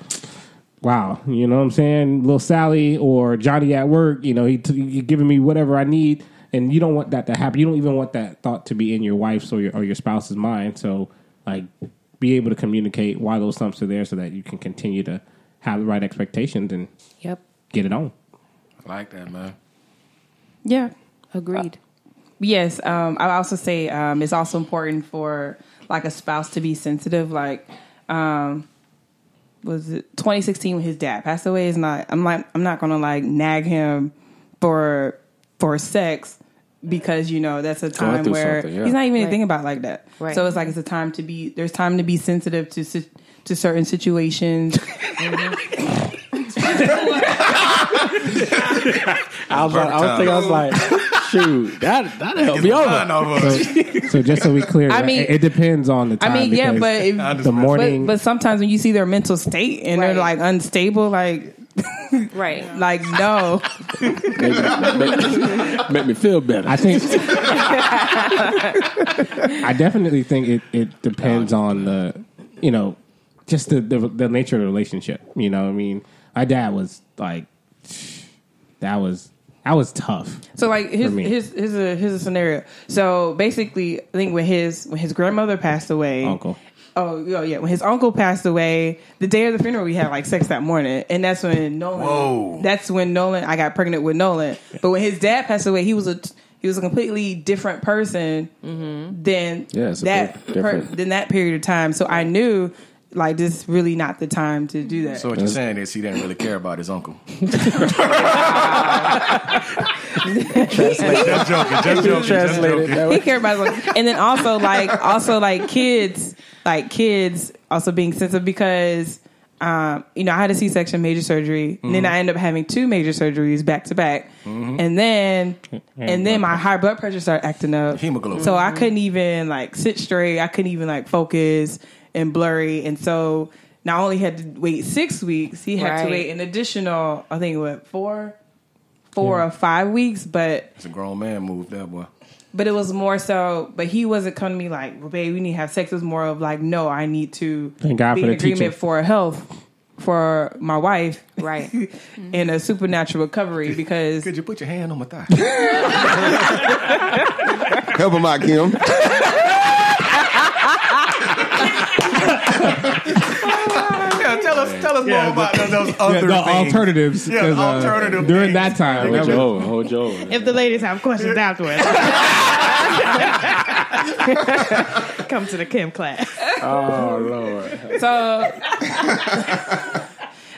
Wow, you know what I'm saying? Little Sally or Johnny at work, you know, he t- giving me whatever I need, and you don't want that to happen. You don't even want that thought to be in your wife's or your or your spouse's mind. So, like, be able to communicate why those slumps are there, so that you can continue to have the right expectations and Yep. get it on. I like that, man. Yeah. Agreed. Yes, um, I would also say um, it's also important for like a spouse to be sensitive. Like, um, was it 2016 when his dad passed away? Is not. I'm like, I'm not gonna like nag him for for sex because you know that's a time where yeah. he's not even Right. thinking about it like that. Right. So it's like it's a time to be. There's time to be sensitive to to certain situations. I was, like, I was thinking, I was like, shoot, that that helped me None over. of us. So just so we clear, I mean- it, it depends on the I time. mean, yeah, but if, the morning. but sometimes when you see their mental state and they're like unstable, like Right. like no. make, make- make me feel better. I think I definitely think it, it depends on the you know just the, the the nature of the relationship. You know, what I mean, my dad was like that was that was tough. So like here's me. here's here's a here's a scenario. So basically, I think when his when his grandmother passed away, Uncle. Oh, yeah, oh, yeah. When his uncle passed away, the day of the funeral, we had like sex that morning, and that's when Nolan. Whoa. That's when Nolan. I got pregnant with Nolan. But when his dad passed away, he was a he was a completely different person mm-hmm. than Yeah, it's that big difference. than that period of time. So I knew like this is really not the time to do that. So what you're saying is he didn't really care about his uncle. just joking. Just joking. Just joking. he cared about his uncle. and then also like also like kids like kids also being sensitive because um, you know I had a C section major surgery and then I ended up having two major surgeries back to back and then and then my high blood pressure started acting up Hemoglobin. so I couldn't even like sit straight I couldn't even like focus and blurry and so not only had to wait six weeks he had to wait an additional I think what four four Yeah. or five weeks but It's a grown man move, that boy. but it was more so, but he wasn't coming to me like, well, babe, we need to have sex. It was more of like, no, I need to Thank God be for in the agreement teaching. for health for my wife Right. in a supernatural recovery because Could you put your hand on my thigh? Help him out, Kim. yeah, tell us, tell us more about those, those Yeah, other the things. alternatives. Yeah, the 'cause, uh, alternative during things. that time. Hold was- Joe, hold Joe. If the ladies have questions afterwards, come to the Kim class. Oh Lord. so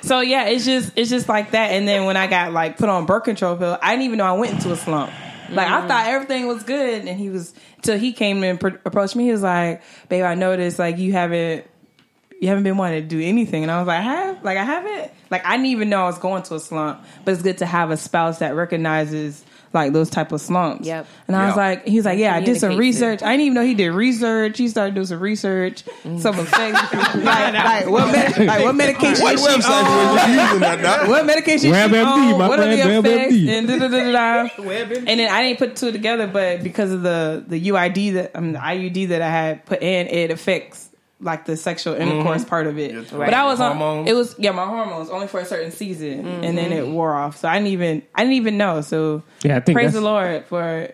so yeah, it's just it's just like that. And then when I got like put on birth control pill, I didn't even know I went into a slump. Like I thought everything was good, and he was till he came and pr- approached me. He was like, "Babe, I noticed like you haven't." You haven't been wanting to do anything, and I was like, I have, like I haven't, like I didn't even know I was going to a slump. But it's good to have a spouse that recognizes like those type of slumps. Yep. And I was like, he was like, yeah, I did some Communicates it. research. I didn't even know he did research. He started doing some research, some effects, like, like what, med- like what medication What is she website on? were you using that, What medication WebMD, she on? What are the friend, effects? WebMD. And da da da da da. And then I didn't put two together, but because of the the UID that um, the IUD that I had put in, it affects like the sexual intercourse mm-hmm. part of it. Yes, But. I was on. Hormones. It was yeah, my hormones only for a certain season, and then it mm-hmm. wore off. So I didn't even I didn't even know. So Yeah, I think praise the Lord for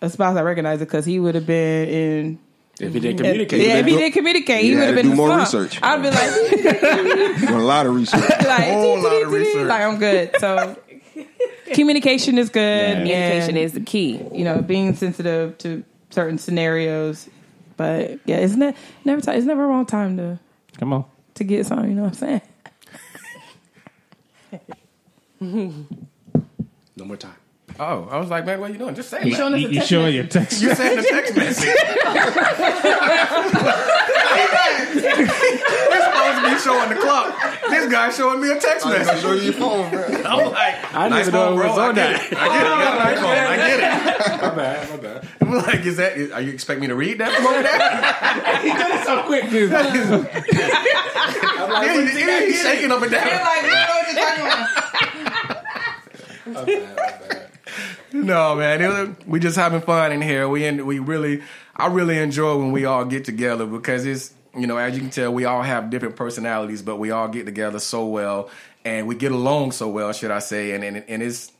a spouse that recognized it because he would have been in. If he didn't communicate, yeah, if he didn't communicate, he You would have been do in more the slump. research. I'd be like, Doing a lot of research. like, Whole lot of research. like I'm good. So communication is good. Communication and, is the key. you know being sensitive to certain scenarios. But yeah, it's ne- never ti it's never a wrong time to Come on. to get something. You know what I'm saying? no more time. Oh, I was like, man, what are you doing? Just say it. Showing us You, you showing your text? You sent the text message. We're supposed to be showing the clock. This guy showing me a text message. show you your phone, bro. I'm like, I didn't nice even know phone, it bro. was I on get that. it. I get it. You got. I get it. My bad, my bad. I'm like, is that? Are you expect me to read that from over there? he did it so quick. dude. yeah, he- yeah, he's shaking up and down. No, man, was, we just having fun in here. We en- we really, I really enjoy when we all get together because it's you know as you can tell we all have different personalities, but we all get together so well and we get along so well, should I say? And and, and it's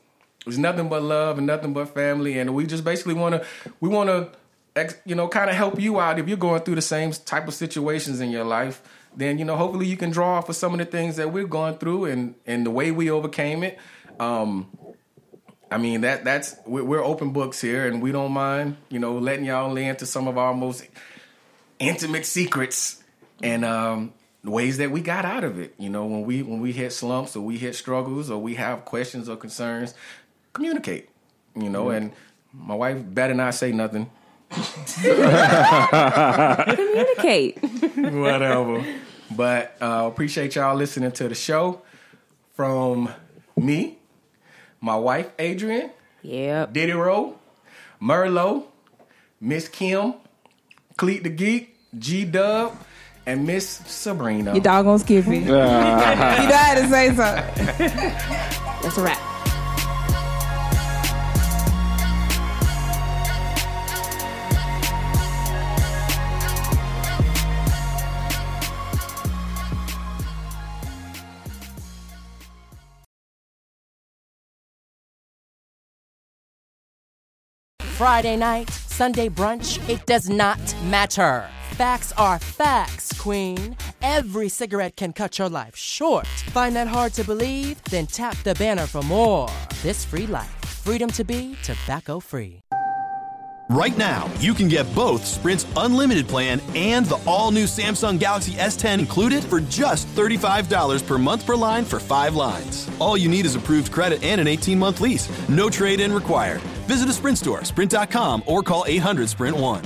it's nothing but love and nothing but family, and we just basically want to we want to you know kind of help you out if you're going through the same type of situations in your life. Then you know hopefully you can draw off of some of the things that we're going through and and the way we overcame it. Um, I mean that that's we're, we're open books here, and we don't mind, you know, letting y'all into some of our most intimate secrets and um, the ways that we got out of it. You know, when we when we hit slumps or we hit struggles or we have questions or concerns, communicate. You know, and my wife better not say nothing. Communicate. Whatever. But uh, appreciate y'all listening to the show from me, my wife Adrian, Yep. Diddy Rowe, Merlot, Miss Kim, Cleet the Geek, G Dub, and Miss Sabrina. You doggone Skippy. you know how to say something. That's a wrap. Friday night, Sunday brunch, it does not matter. Facts are facts, Queen. Every cigarette can cut your life short. Find that hard to believe? Then tap the banner for more. This free life, freedom to be tobacco free. Right now, you can get both Sprint's unlimited plan and the all new Samsung Galaxy S10 included for just $35 per month per line for five lines. All you need is approved credit and an 18 month lease. No trade in required. Visit a Sprint store, sprint.com, or call 800 Sprint 1.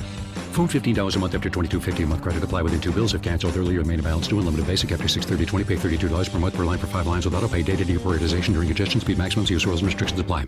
Phone $15 a month after $22.50 a month credit. Apply within two bills. If canceled earlier, main balance due. Unlimited basic after 630 Pay $32 per month per line for five lines with auto pay. Data deprioritization during congestion. Speed maximums. Use rules and restrictions apply.